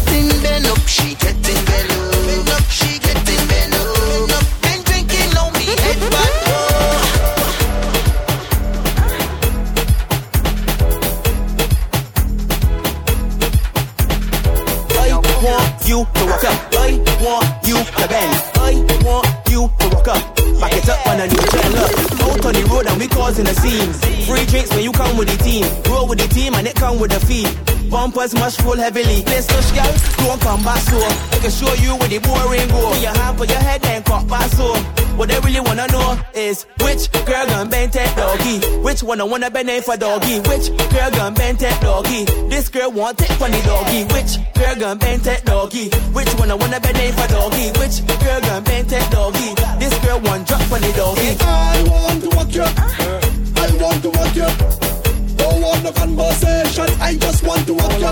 Bumpers must roll heavily. Let's touch girl, don't come back so. I can show you where the boring go. Put your hand for your head and cock back so. What they really wanna know is which girl gon' bend that doggy? Which one I wanna bend for doggy? Which girl gon' bend that doggy? This girl want it for the doggy. Which girl gon' bend that doggy? Which one I wanna bend for doggy? Which girl gon' bend that doggy? This girl want drop for the doggy. I want to walk you. I want to walk you. Don't want no conversation. I just want to walk you.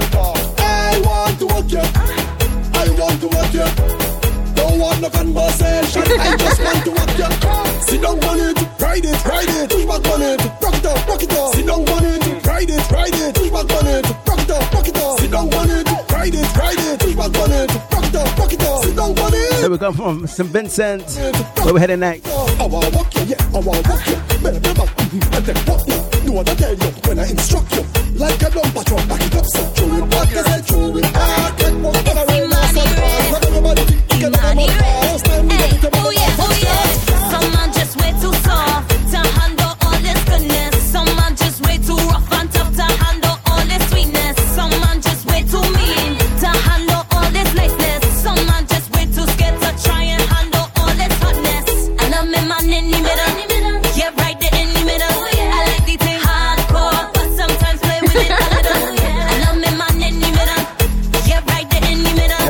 I want to walk you. I want to walk you. Don't want no conversation. I just want to walk you. Sit down on it, ride it, ride it, push back on it, rock it up, rock it up. Sit down on it, ride it, ride it, push back on it, rock it up, rock it up. Sit down on it, ride it, ride it, push back on it, rock it up, rock it up. Sit down on it. So we come from St. Vincent. Where we heading next? I wanna walk you, yeah, I wanna walk you. Better be back, mhm, and then walk you. What I tell you when I instruct you. Like a dumper truck, back it up, so throw it back, I said throw it back. Than a real ass and pass. Let everybody think you can have more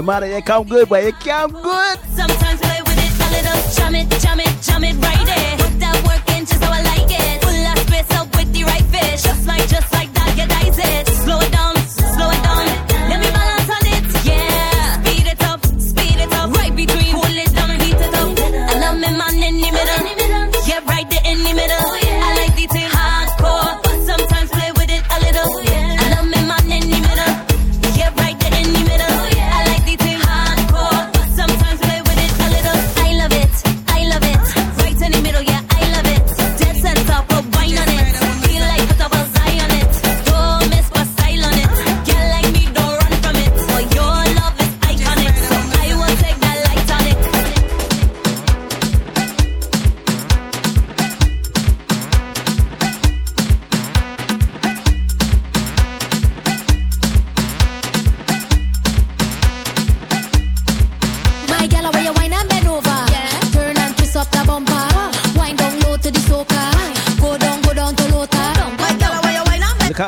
Hey, man, come good, but you come good.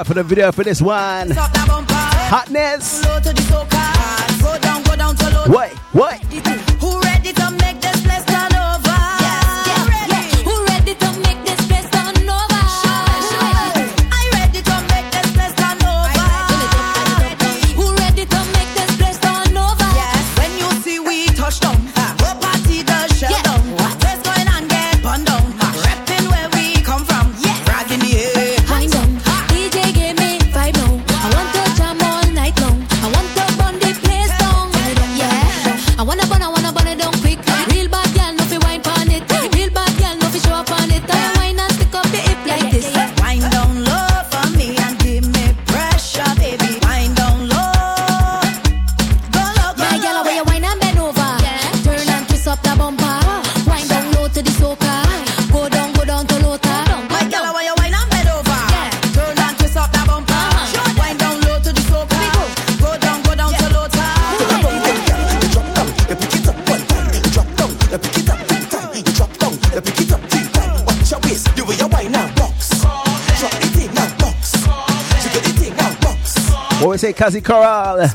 For the video for this one. Stop that bumper. Hotness. Low to What we say, Kazi Coral?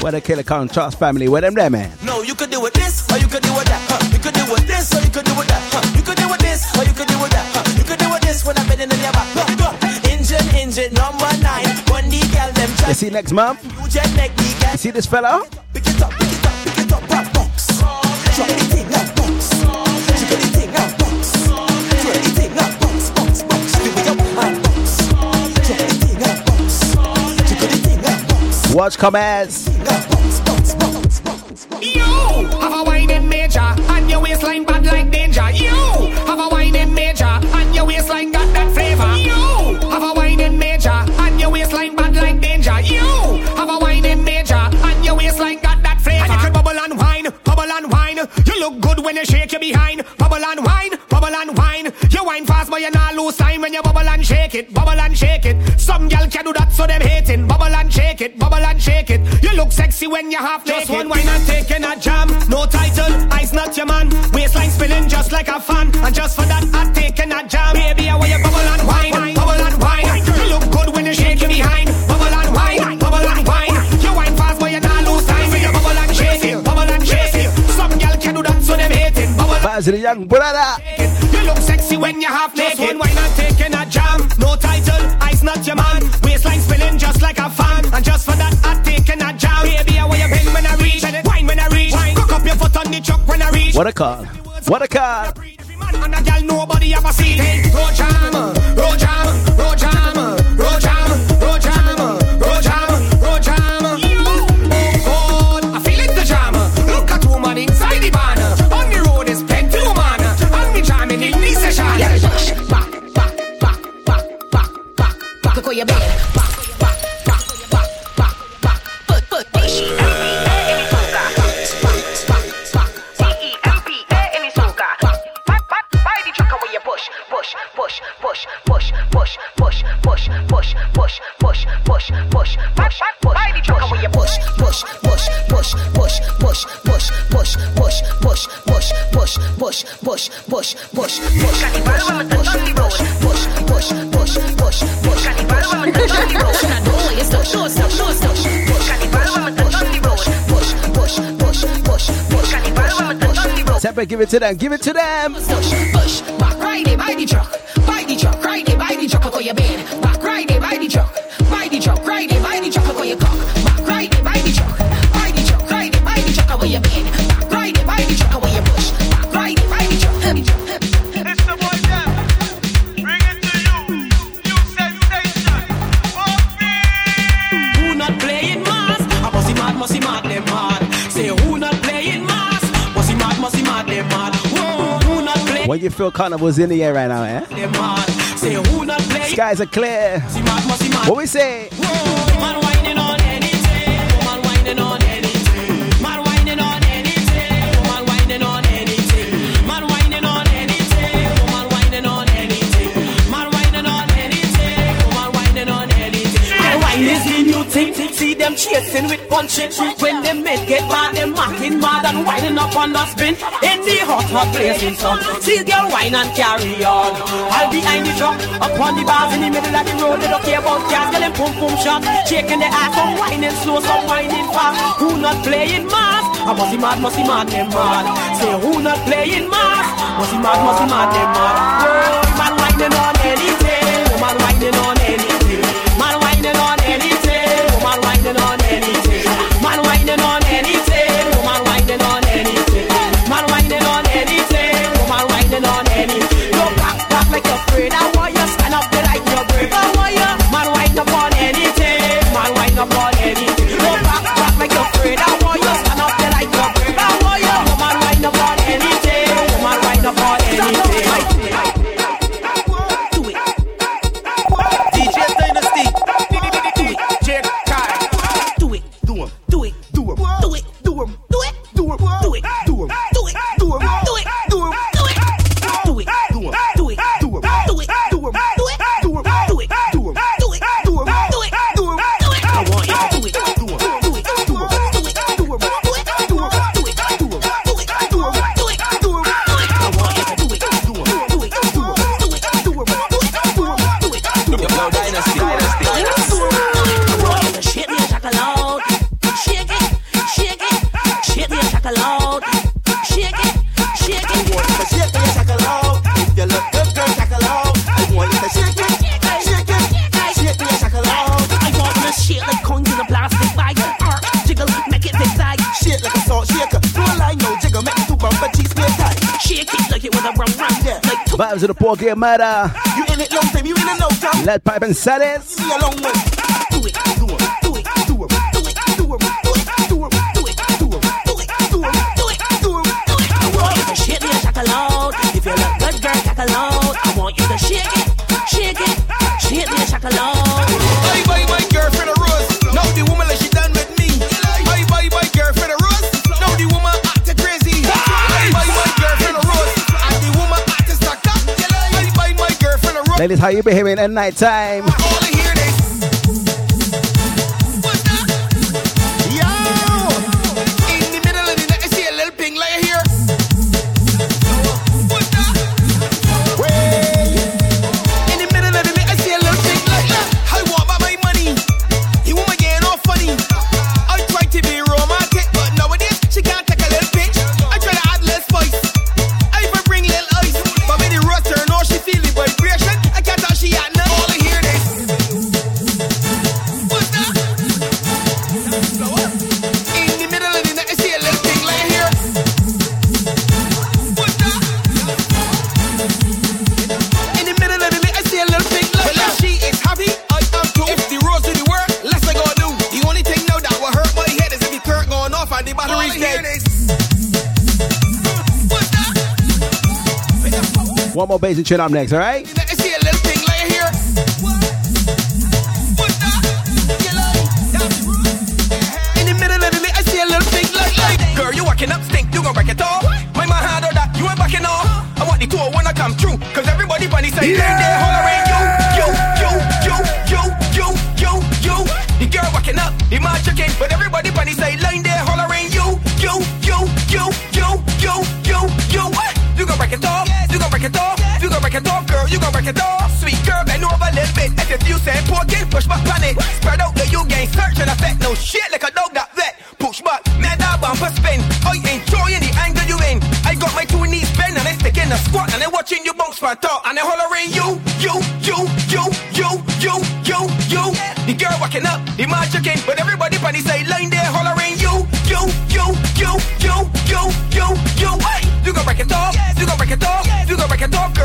What a killer contrast family. Where them there, man? No, you could do it this or you could do it that. Huh? You could do with this, or you could do with that. Huh. You could do with this, or you could do with that. Huh. You could do with this when I'm bending in your back. Look, look. Engine, engine, number nine. When the girl them try You see next month? you jet neck, the girl You see this fella? Watch come as. You have a whining major and your waistline bad like danger. You have a whining major and your waistline got that flavor. You have a whining major and your waistline bad like danger. You have a whining major and your waistline got that flavor. And you can bubble and wine, bubble and wine. You look good when you shake your behind. Bubble and wine, bubble and wine. You wine fast but you not lose time when you bubble and shake it, bubble and shake it. Some gal can do that so them hating. Bubble and shake it, bubble and shake it. You look sexy when you half naked. Just one wine and taking a jam. No title, I's not your man. Waistline spinning just like a fan. And just for that, I'm taking a jam. Baby, I want you bubble and wine, bubble and wine. You look good when you shake your behind. Bubble and wine, bubble and wine. You wine fast but you not lose time when you bubble and shake it, bubble and shake it. Some gal can do that so them hating. Bubble Baz the young brother. you look sexy when you half naked. Just one wine and taking What a call. What a call. gonna give it to them. Give it to them. Push, push, back right truck, truck, right truck. Your bed, back right truck, truck, right. Phil Carnival's in the air right now, eh? Skies are clear. What we say? See them chasing with punching. When them men get mad, them mocking mad and winding up on the spin. In the hot, hot blazing sun. See girl wine and carry on. I'll behind the truck, up on the bars in the middle of the road. They don't care about cars, girl them pum pum shot. Shaking the ass, some whining slow, some whining fast. Who not playing mass? I must be mad, must be mad, them mad. Say who not playing mass? Must be mad, must be mad, them mad. Oh, man whining on anything. Of the poor game matter. You in it long time, you in it no time. Let pipe and set how you behaving at night time? One more bass and shit. I'm next, all right? Girl, you walking up stink, you gon' it all. My mind that you ain't backing off. I want the two oh come true, cause everybody funny say yeah. they you gon' break it off. Sweet girl, bend over a little bit. If you say poor kid, push back on it. Spread out the you gain search and effect. No shit like a dog that vet. Push back, man, that bumper spin. I ain't enjoying the angle you in. I got my two knees bent and I stick in a squat and I watching you bounce my top and I hollering you, you, you, you, you, you, you, you. The girl walking up, the man chicken, but everybody bunny say line there hollering you, you, you, you, you, you,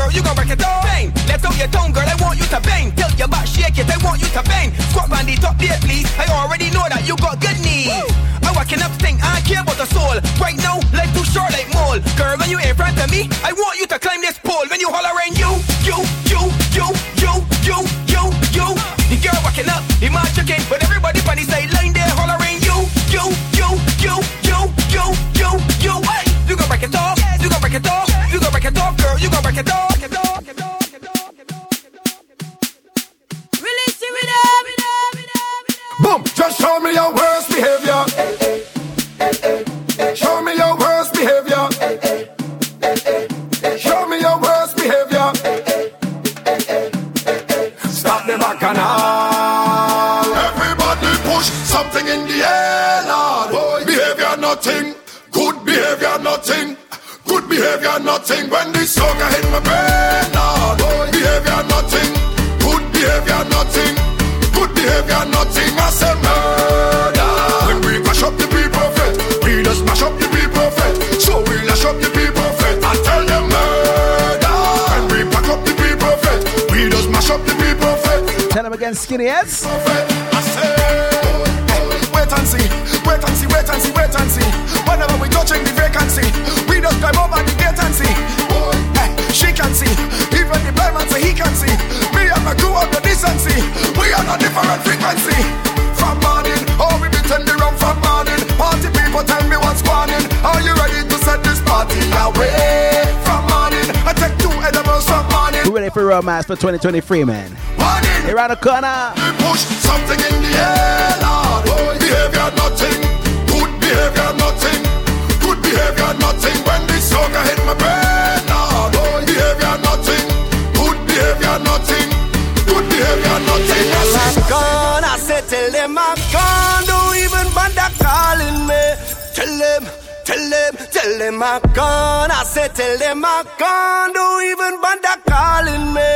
girl, you gon' break it off. Bang, let out your tongue, girl, I want you to bang. Tilt your back, shake it, I want you to bang. Squat on the top there, please. I already know that you got good knees. I walking up stink, I care about the soul. Right now, life too short like mole. Girl, when you in front of me, I want you to climb this pole. When you hollering you, you, you, you, you, you, you, you. The girl walking up, the man chicken, but everybody funny say line there hollering you, you, you, you, you, you, you, you. Hey, you gon' break it off, you gon' break it off, you gon' break it off, girl, you gon' break it off. Show me your worst behavior. Show me your worst behavior. Show me your worst behavior. Stop the bacchanal. Everybody push something in the air, Lord. Boy, behavior nothing. Good behavior nothing. Good behavior nothing. When this song hit my brain, Lord. Skinny ass. Wait and see, wait and see, wait and see, wait and see. Whenever we touching the vacancy, we just climb over the gate and see. Hey, she can see, even the say he can see. Me and my crew the decency, we on a different frequency. For romance for 2023, man. Here around the corner. push something in the air, Lord. Oh, behavior nothing, good behavior nothing, good behavior nothing. When the song hit my brain, Lord. Oh, behavior nothing, good behavior nothing, good behavior nothing. I'm gone, I said tell them I'm gone. Don't even bother calling me. Tell them, tell them, tell them I'm gone. I said tell them I'm gone. Don't even bother calling me.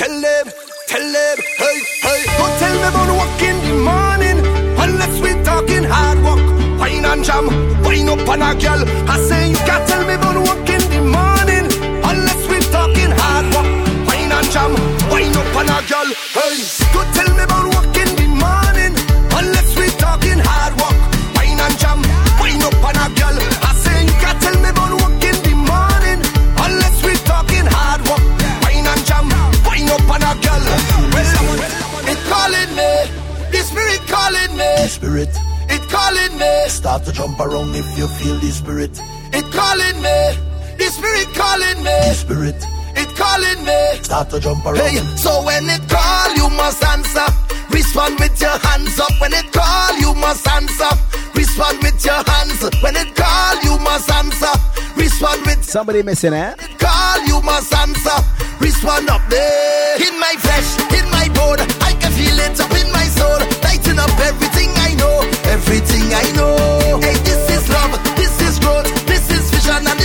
Tell them, tell them, hey, hey. Don't tell me about work in the morning unless we talking hard work. Wine and jam, wine up on a girl. I say jump around if you feel the spirit. It calling me. The spirit calling me. The spirit, it calling me. Start to jump around. Hey, so when it call, you must answer. Respond with your hands up. When it call, you must answer. Respond with your hands. When it call, you must answer. Respond with Somebody missing eh? call, you must answer. Respond up there. In my flesh, in my bone, I can feel it up in my soul. Lighting up everything I know, everything I know. Hey, this is love, this is growth, this is vision,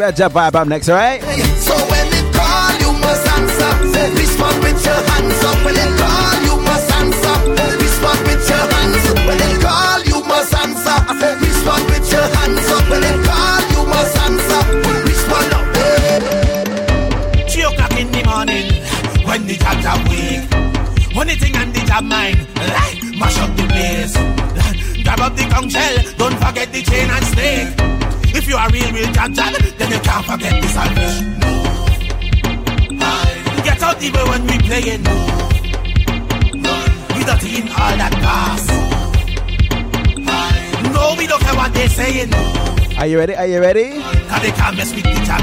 it calling Let's give that jab vibe up next, alright? So when it call, you must answer. Say, respond with your hands up. When it call, you must answer. Respond with your hands. up. When it call, you must answer. I said, respond with your hands up. When it call, you must answer. Respond up. Three o'clock in the morning, when the jobs are weak. When the thing and the job mine, like, mash up the place. Grab up the conch shell, don't forget the chain and snake. If you are real, real jab jab, then you can't forget the salvation. Get out the way when we playing. We don't in all that pass. No, we don't care what they saying. Are you ready? Are you ready? Cause they can't mess with the job.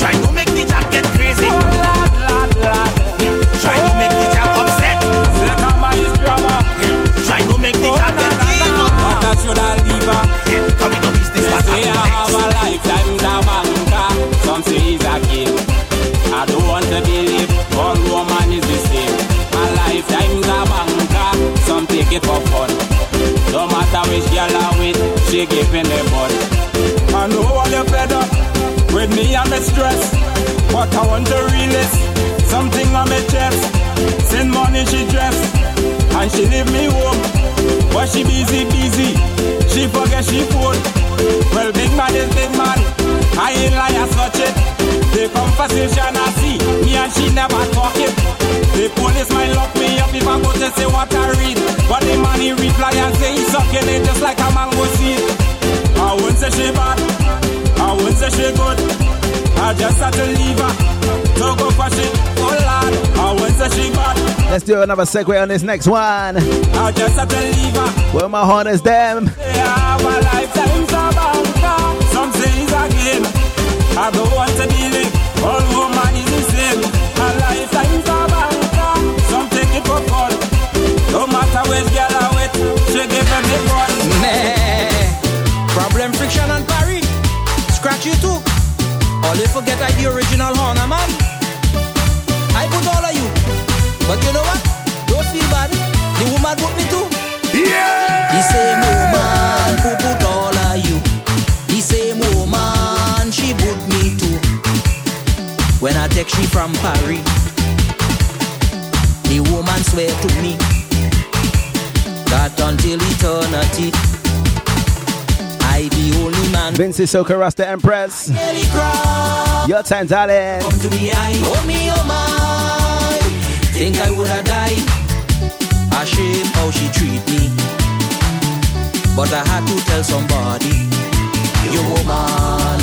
Try to make the job get crazy. Oh, Try to make it for fun. No matter which girl I'm with, she giving the bud. I know all you fed up with me and my stress. But I want to release something on my chest. Send money she dress and she leave me home. But she busy, busy. She forget she phone. Well, big man is big man. I ain't lie, I such it. The conversation I see, me and she never talking. The police might lock me up if I go to say what I read. But the man he reply and say he's sucking it just like a mango seed. I won't say she bad, I won't say she good. I just had to leave her. So go for shit, oh lord. I won't say she bad. Let's do another segue on this next one. I just had to leave her. Where my horn is them. They have a lifetime a banker. Some say it's a game. I don't want to believe all woman You the original Horner man. I put all of you. But you know what? Don't feel bad. The woman put me too. Yeah! The same woman who put all of you. The same woman she put me too. When I take she from Paris. The woman swear to me that until eternity I the only man Vincy Soca Rasta Empress. Your time, darling. Eh? Come to me, I oh me, oh my. Think I would have died. Ashamed how she treat me. But I had to tell somebody. You woman,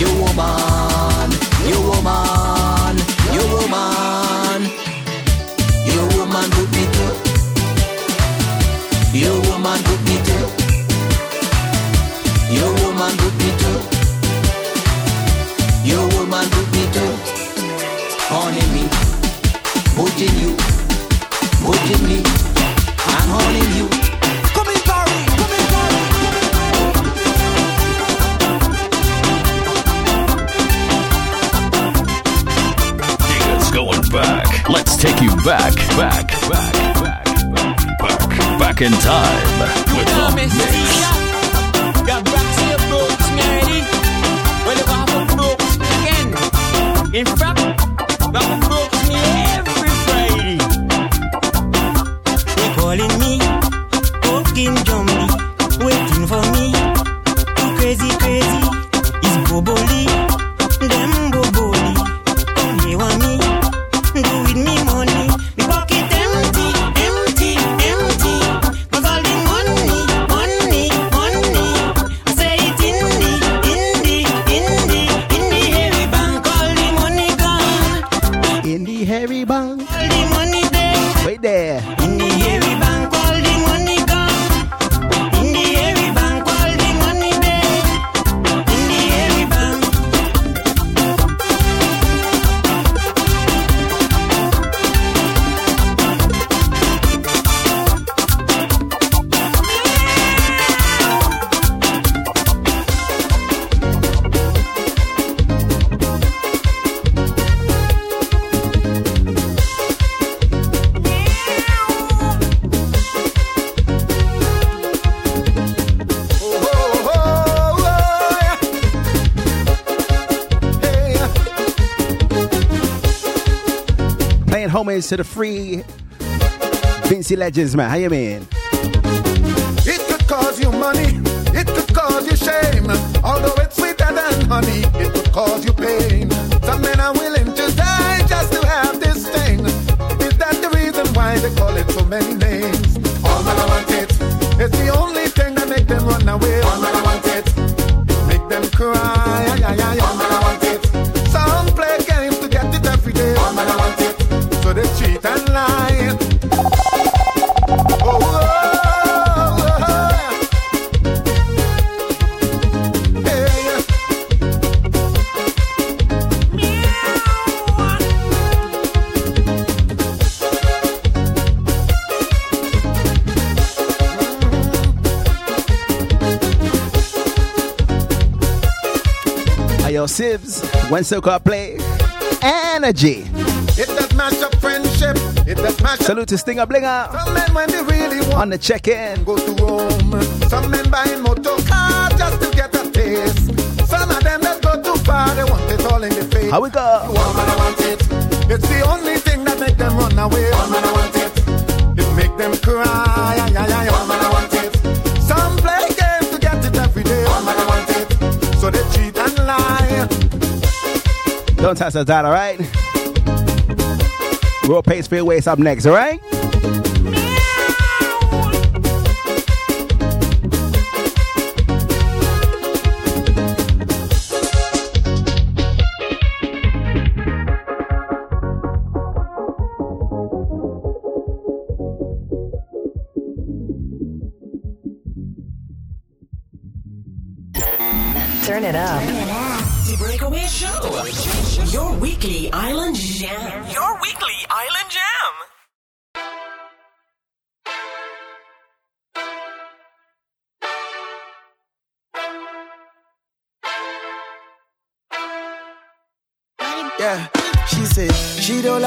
you woman, you woman, you woman. Honey me, putting you, putting me, I'm holding you. Come in, Paris, come in, It's going back. Let's take you back, back, back, back, back, back, back in time with the mix. Got back to your books, Mary. Well, you have a books again. In fact, that to the free Vincy Legends, man. How you mean? It could cause you money, it could cause you shame. Although it's sweeter than honey, it could cause you pain. Some men are willing to die just to have this thing. Is that the reason why they call it so many names? All men want it. It's the only thing that make them run away. All men want it. Make them cry. Sibs. When Soca play. Energy. It does mash up friendship. It does mash up. Salute to Stinger Blinger. Some men when they really want On the check-in. go to Rome. Some men buying motor cars just to get a taste. Some of them that go too far, they want it all in the face. How we go? One man I want it. It's the only thing that make them run away. One man I want it. It make them cry. All man I want it. Don't touch the dot, all right? Raw Pace Freeways up next, all right? Island jam.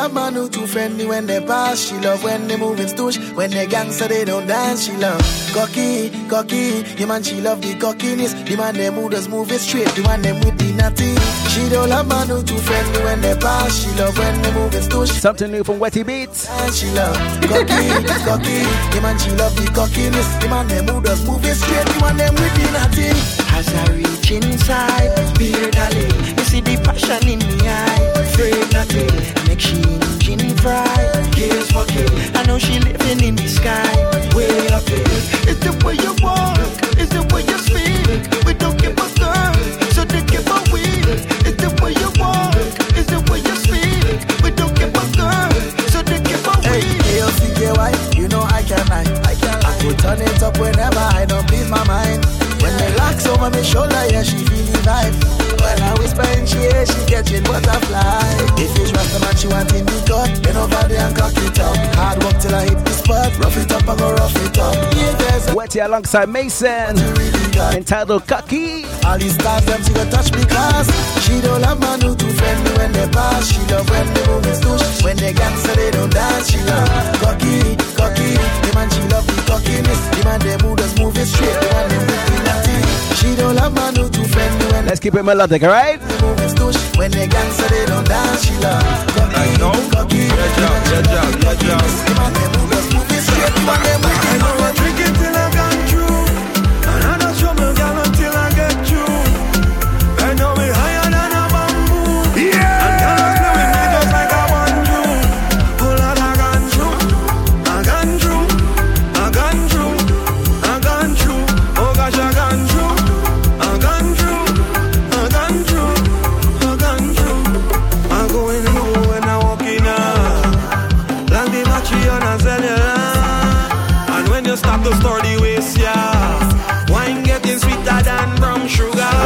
She love man who too friendly when they pass. She love when they moving stoosh. When they gangster they don't dance. She love cocky, cocky. The man she love the cockiness. The man them who does move it straight. The man them with the natty. She don't love man who too friendly when they pass. She love when they moving stoosh. Something new from Wetty Beatz. And she love cocky, cocky. The man she love the cockiness. The man them who does move it straight. The man them with the natty. As I reach inside, beer darling, you see the passion in me eye. Afraid not to make she engine fry. Gaze for kill. I know she living in the sky, way up there. It's the way you walk, it's the way you speak. We don't give a girl, so they give a weed. It's the way you walk, it's the way you speak. We don't give a girl, so they give a weed. Hey, ALCKY, you know I can I, I can I could turn it up whenever I don't please my mind. Relax over my shoulder, yeah, she feel the vibe. When I whisper in she ear, she catching butterfly. If it's rasta man, she want in the gut. Bend over there and cock it up. Hard work till I hit the spot. Rough it up and go rough it up. Yeah, there's a Wetty alongside Mason. Entitled Cocky. all these stars, them she go touch me class. She don't love man who too friendly when they pass. She love when they move his touch. When they gangster, they don't dance. She love cocky, cocky. The man she love the cockiness. The man they move just move it straight. The man they move. She don't love man who too friendly when Let's keep it melodic, all right? they move his touch. When they gangster, they don't dance. She love cocky, cocky. The man she love the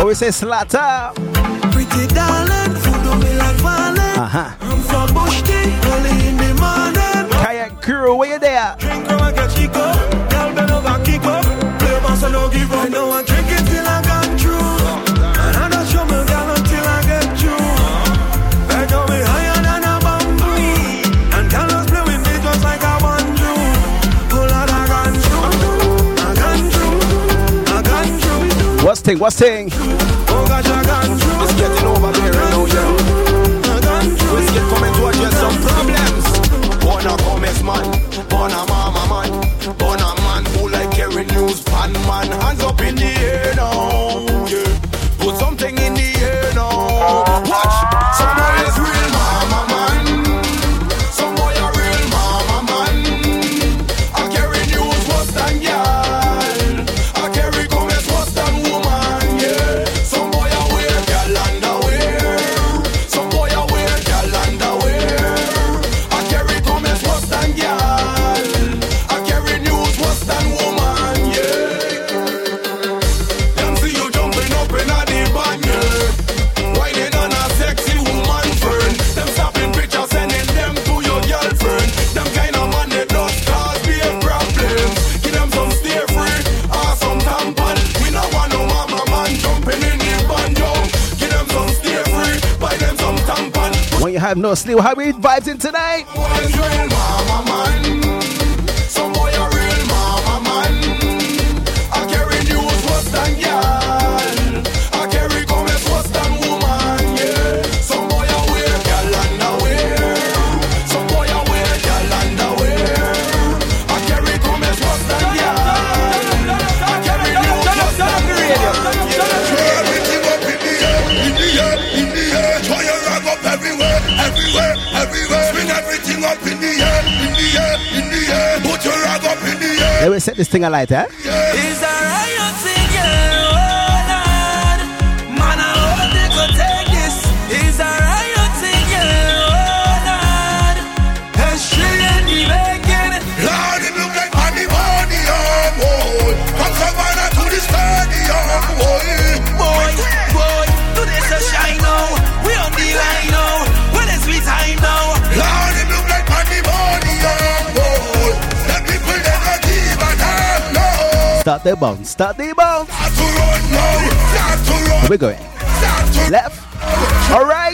we say slaughter. Pretty darling, food on me like violin. Uh-huh. I'm from Bush early in the morning. Kayak crew, where you there? Drink from a over kick up. Play a and give up. I know I till I through. And I don't show until I get through. I me higher than a bamboo. And girls play with me just like Pull out a a a. What's thing, what's thing? no sleep. How we vibes in tonight? set this thing alight, eh? start the bounce, start the bounce. We're going. Left. All right.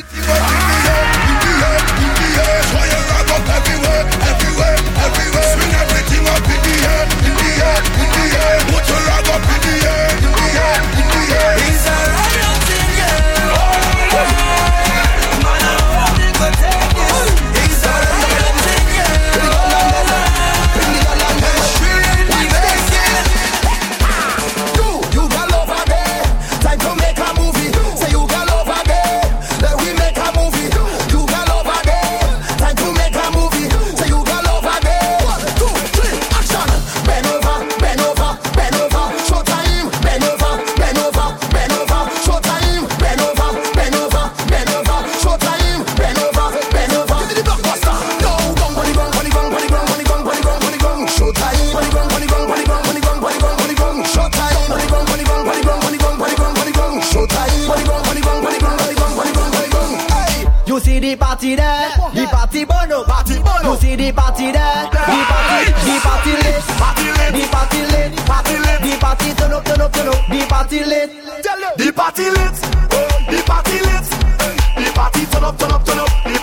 see the party there, the party bono, party bono. You see the party there, the party, the party lit, party lit, the party lit, party lit, the party turn up, turn up, turn up, the party lit, the party lit, the party lit, the party turn up, turn up, turn up, the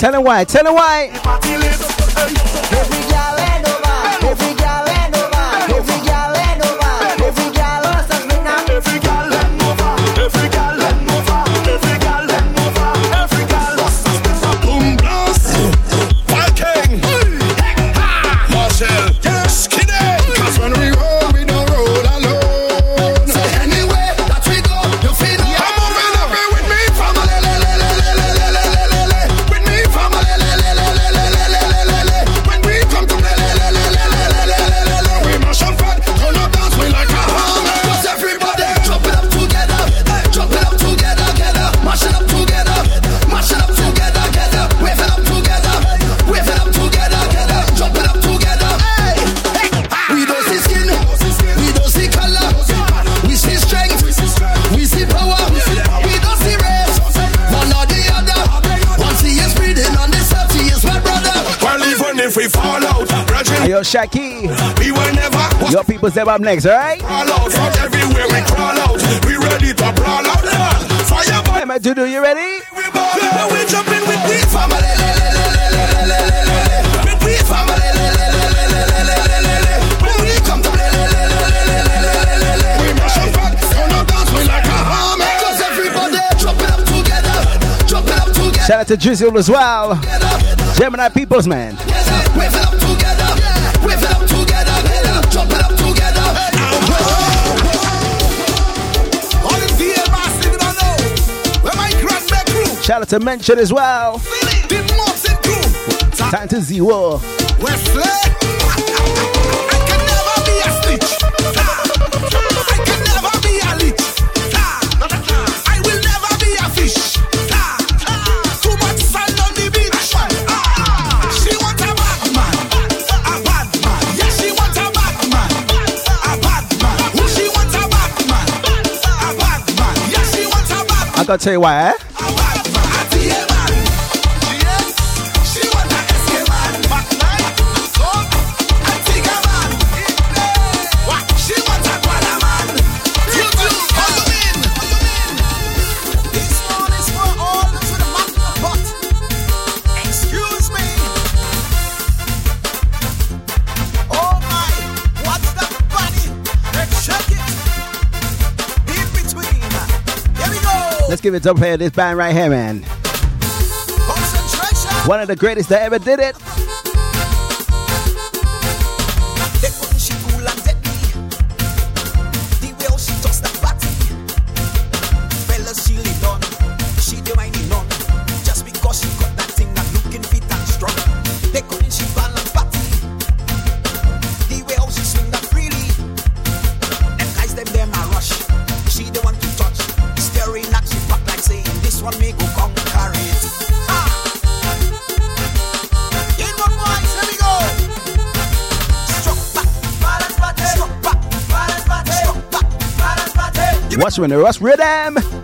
Tell him why. Tell him why. Shaki. we will never Your people step up next, alright? fall out. From everywhere we crawl out. We ready to brawl out. Fire dude, you ready? Yeah, we jumping with we family. With we family. When we come to we mash up back. Turn up dance we like a hammer. 'Cause everybody drop it up together. Drop it up together. Shout out to Drizzle as well. Gemini Peoples, man. Shout out to Mention as well. Time to zero. I can never be a snitch. Let's give it up here, this band right here, man. One of the greatest that ever did it. When the Russ rhythm.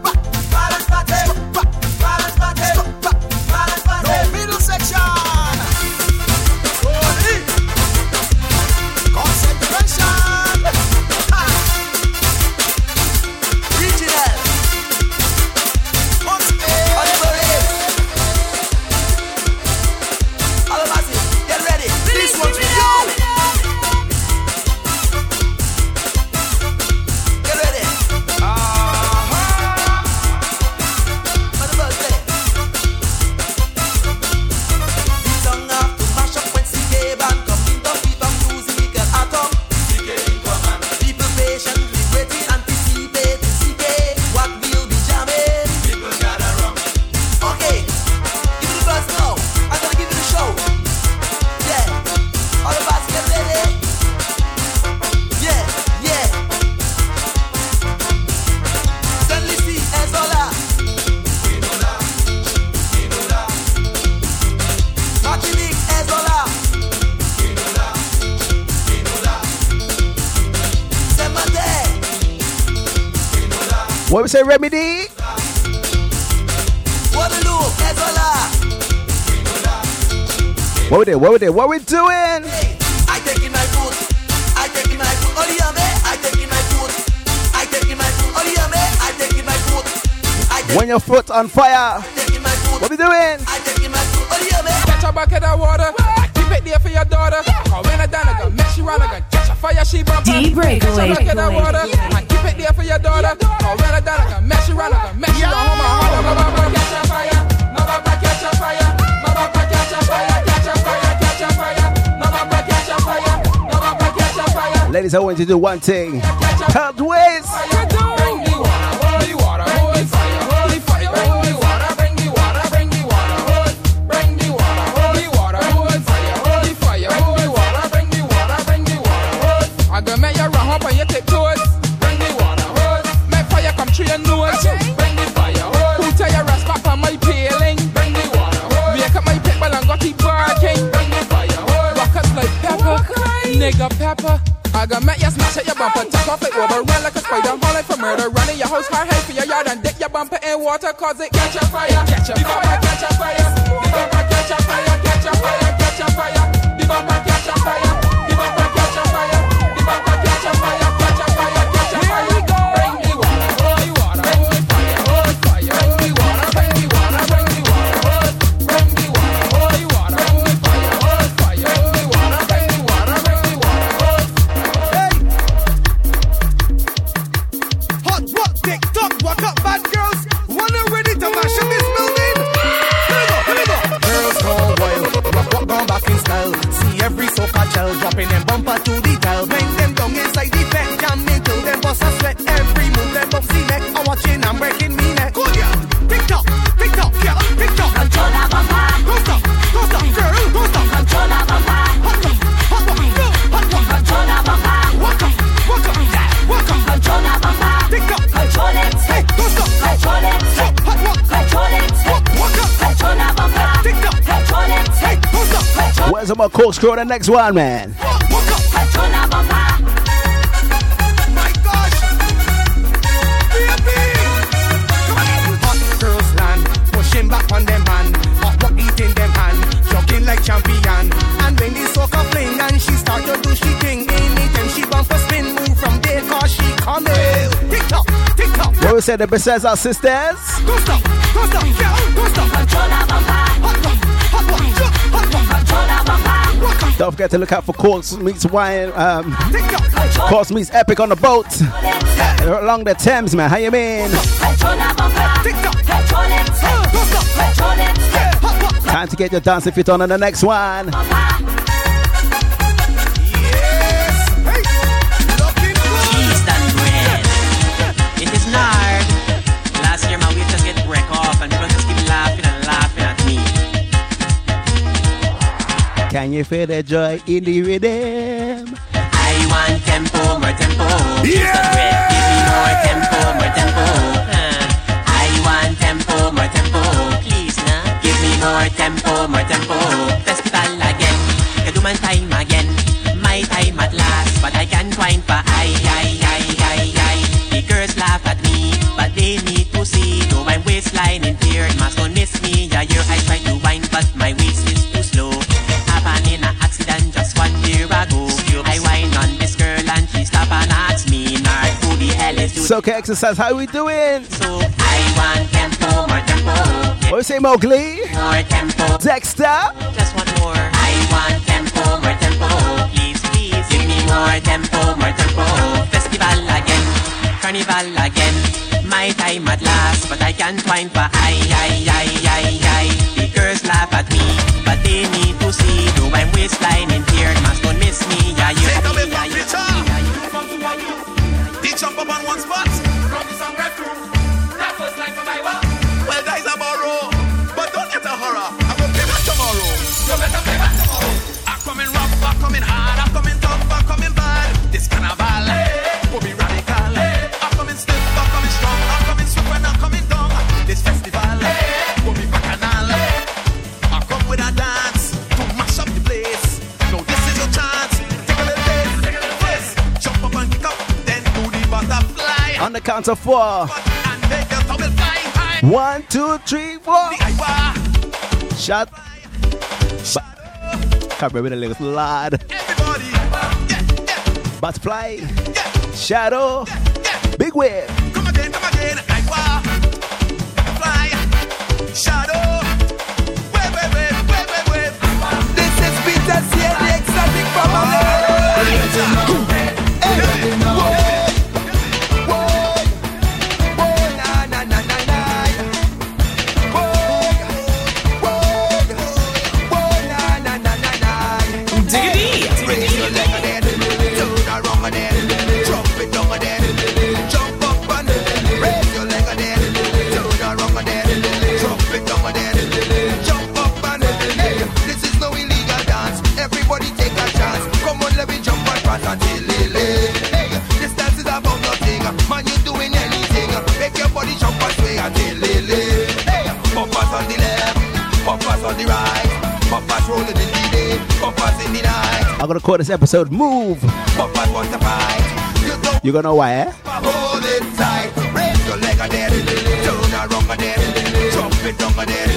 What we say, Remedy? What we did? What we did? What we doing? I take my food. I take in my food. Oliame. I take my food. I take in my food. Oliame. I take my food. When your foot on fire. What we doing? I take in my food. Oliame. Catch a bucket of water. I keep it there for your daughter. Cause when I done, I gon' mess you around. I gon' catch a fire, she bumper. D breakaway. Catch a bucket of water. I your daughter. Cause when I done, I gon' mess you around. I gon' mess you around. My heart. My bumper catch a fire. My bumper catch a fire. My bumper catch a fire. Catch a fire. Catch a fire. My bumper catch a fire. My bumper catch a fire. Ladies, I want you to do one thing. Count ways. Bumper, take off it over, run like a spider, hauling for murder, running your house car, head for your yard, and dip your bumper in water, cause it catch a fire, catch a fire, catch a fire, Where's my corkscrew on the next one, man? Control that bumper. My gosh. Hot girls land, pushing back on them hand, hot rock eating them hand, jogging like champion. And when the soca fling and she start to do she thing, anytime she bump a spin, move from there cause she coming. Tick tock, tick tock. What we say the besides our sisters? Don't stop, don't stop, yeah, don't stop. Don't forget to look out for Corks meets wine. Um. Corks meets Epic on the boat along the Thames, man. How you mean? Time to get your if you're on the next one. Can you feel the joy in the rhythm? I want tempo, more tempo. Cheese done bread. Give me more tempo, more tempo. Uh, I want tempo, more tempo. Please now. Give me more tempo, more tempo. Festival again. Kaduman time again. My time at last, but I can't find for I, I, I, I, I. The girls laugh at me, but they need to see. Though my waistline impaired, must don't miss me. Soca exercise, how we doing? So I want tempo, more tempo. What we say, Mowgli? More tempo. Dexter? Just one more. I want tempo, more tempo. Please, please, give me more tempo, more tempo. Festival again, carnival again. My time at last, but I can't whine for I, I, I, I, I. count of four. And make your towel fly high. One, two, three, four. Shut. Come with a little lad. Butterfly. Shadow. Big wave. Episode Move. You gonna know why, eh? hold it tight. Your leg a there, turn around a there, jump it down a there,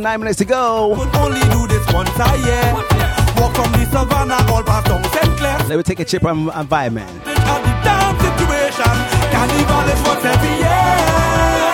Nine minutes to go. Could only do this once a year. Walk from the savannah all past St. Clair. Let me take a chip and, and man. Carnival is every year.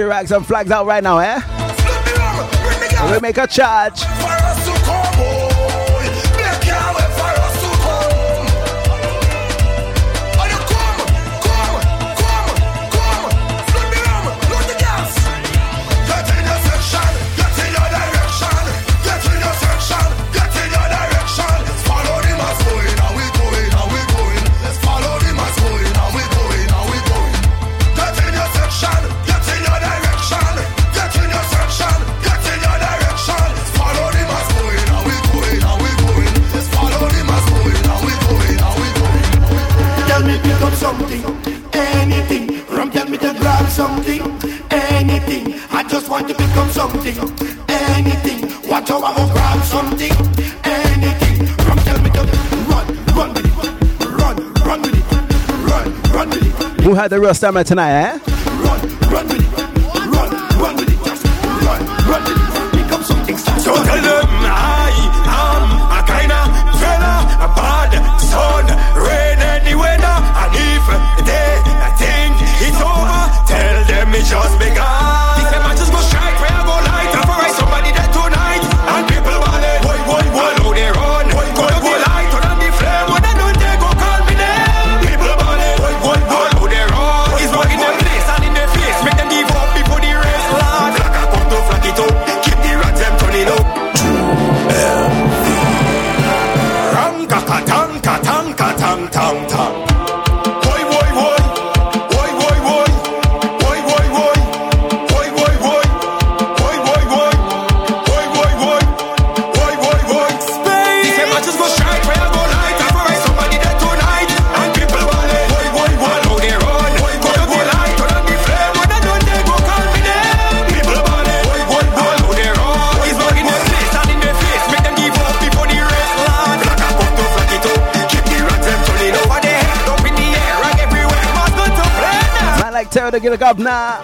dirty rags and flags out right now, eh? We make a charge. want to become something, anything. Watch how I will grab something, anything. From tell me to run, run with it, run, run with it, run, run with it. Who had the real stamina tonight, eh? regular gov now.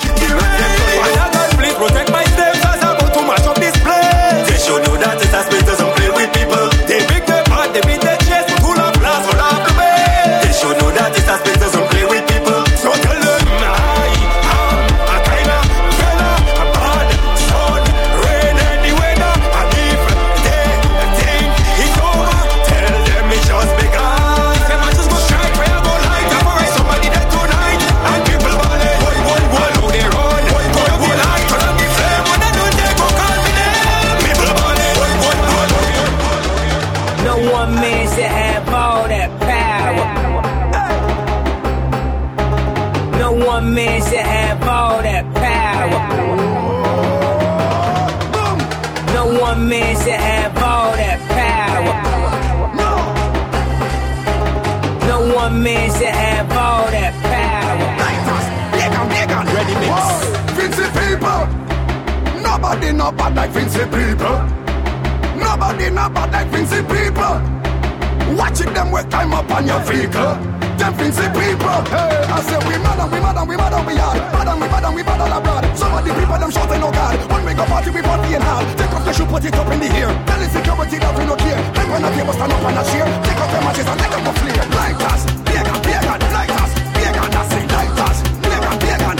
on your vehicle. Them fancy people. Hey, I say we mad and we mad and we mad and we hard. Mad and we mad and we mad all abroad. Some of the people them shouting no God. When we go party we party and hard. Take off the shoe, put it up in the air. Tell the security that we no care. Hang on the table, stand up and a cheer. Take off your matches and let them go flare. Like us, pagan, pagan, like us, pagan, that's it, like us, pagan, pagan.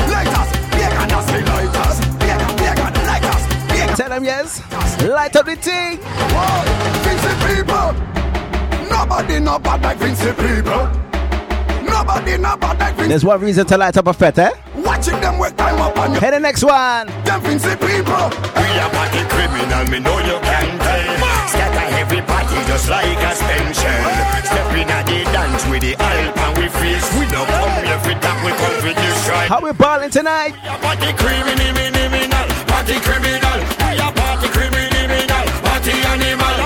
Tell them yes. Light up the thing. Whoa. Nobody no bad like people. Nobody no bad like There's one reason to light up a fete? eh? Watching them work time up on you. Hey, the next one. Them Vincy people. We are body criminal, me know you can tell. Scatter everybody just like a suspension. Stepping at the dance with the and we. We don't come here for that, we come for. How we balling tonight? We are criminal, criminal. We are criminal, animal.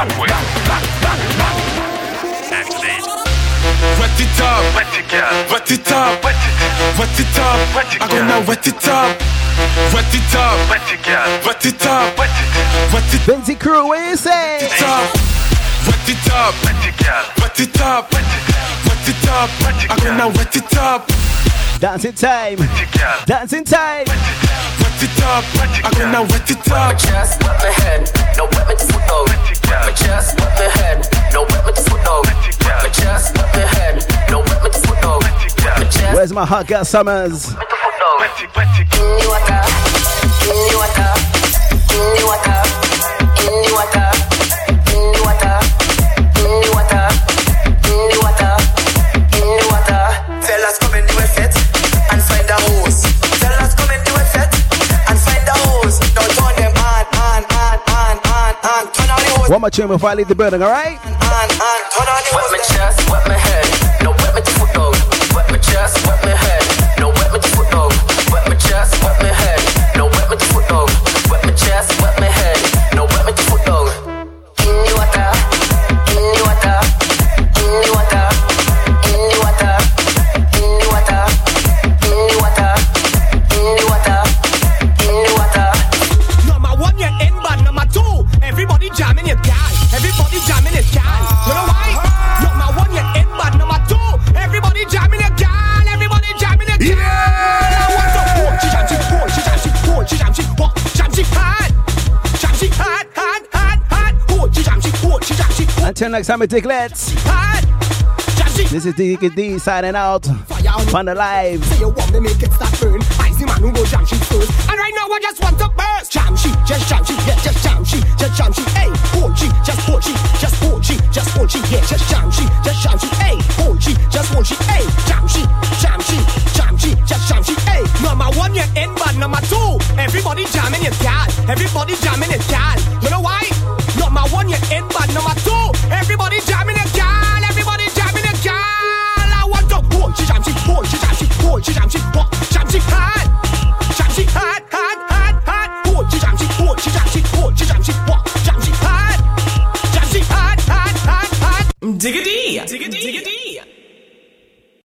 one you slap with. Wet it up, Wet it, girl. wet it up, Wet it, wet it up. I gonna wet it up, wet it up, wet it, girl. wet it up, Wet it, wet it crew, what you say? wet it up, wet it, girl. wet it up, Wet it, wet it up. I gonna wet it up, Dancing time. wet it, girl. Dancing time. wet it up. Wet it, I gonna girl. wet it up. chest, wet my head, no wet my foot though. Wet it, girl. My chest, wet my head, no wet my foot though. Wet it, girl. My chest, wet my head, no wet my foot though. Wet it, girl. My chest, Where's my hot girl Summers? wet my foot though. Wet it, wet it, In the water, in the water, in the water, in the water, One more tune before I leave the building, alright? pretend like I'm a dicklet. This is Diggy D signing out on the live. Say you want me make it start burn. I see man who go jam sheet first. And right now I just want to burst. Jam sheet, just jam sheet, yeah, just jam sheet, just jam sheet. Hey, hold she, just hold she, just hold she, just hold she, yeah, just jam sheet, just jam sheet. Hey, hold she, just hold sheet. Hey, jam sheet, jam sheet, jam sheet, just jam sheet. Hey, number one you're in, but number two everybody jamming your dad. Everybody jamming your dad. You know why? Number one you in, but number two.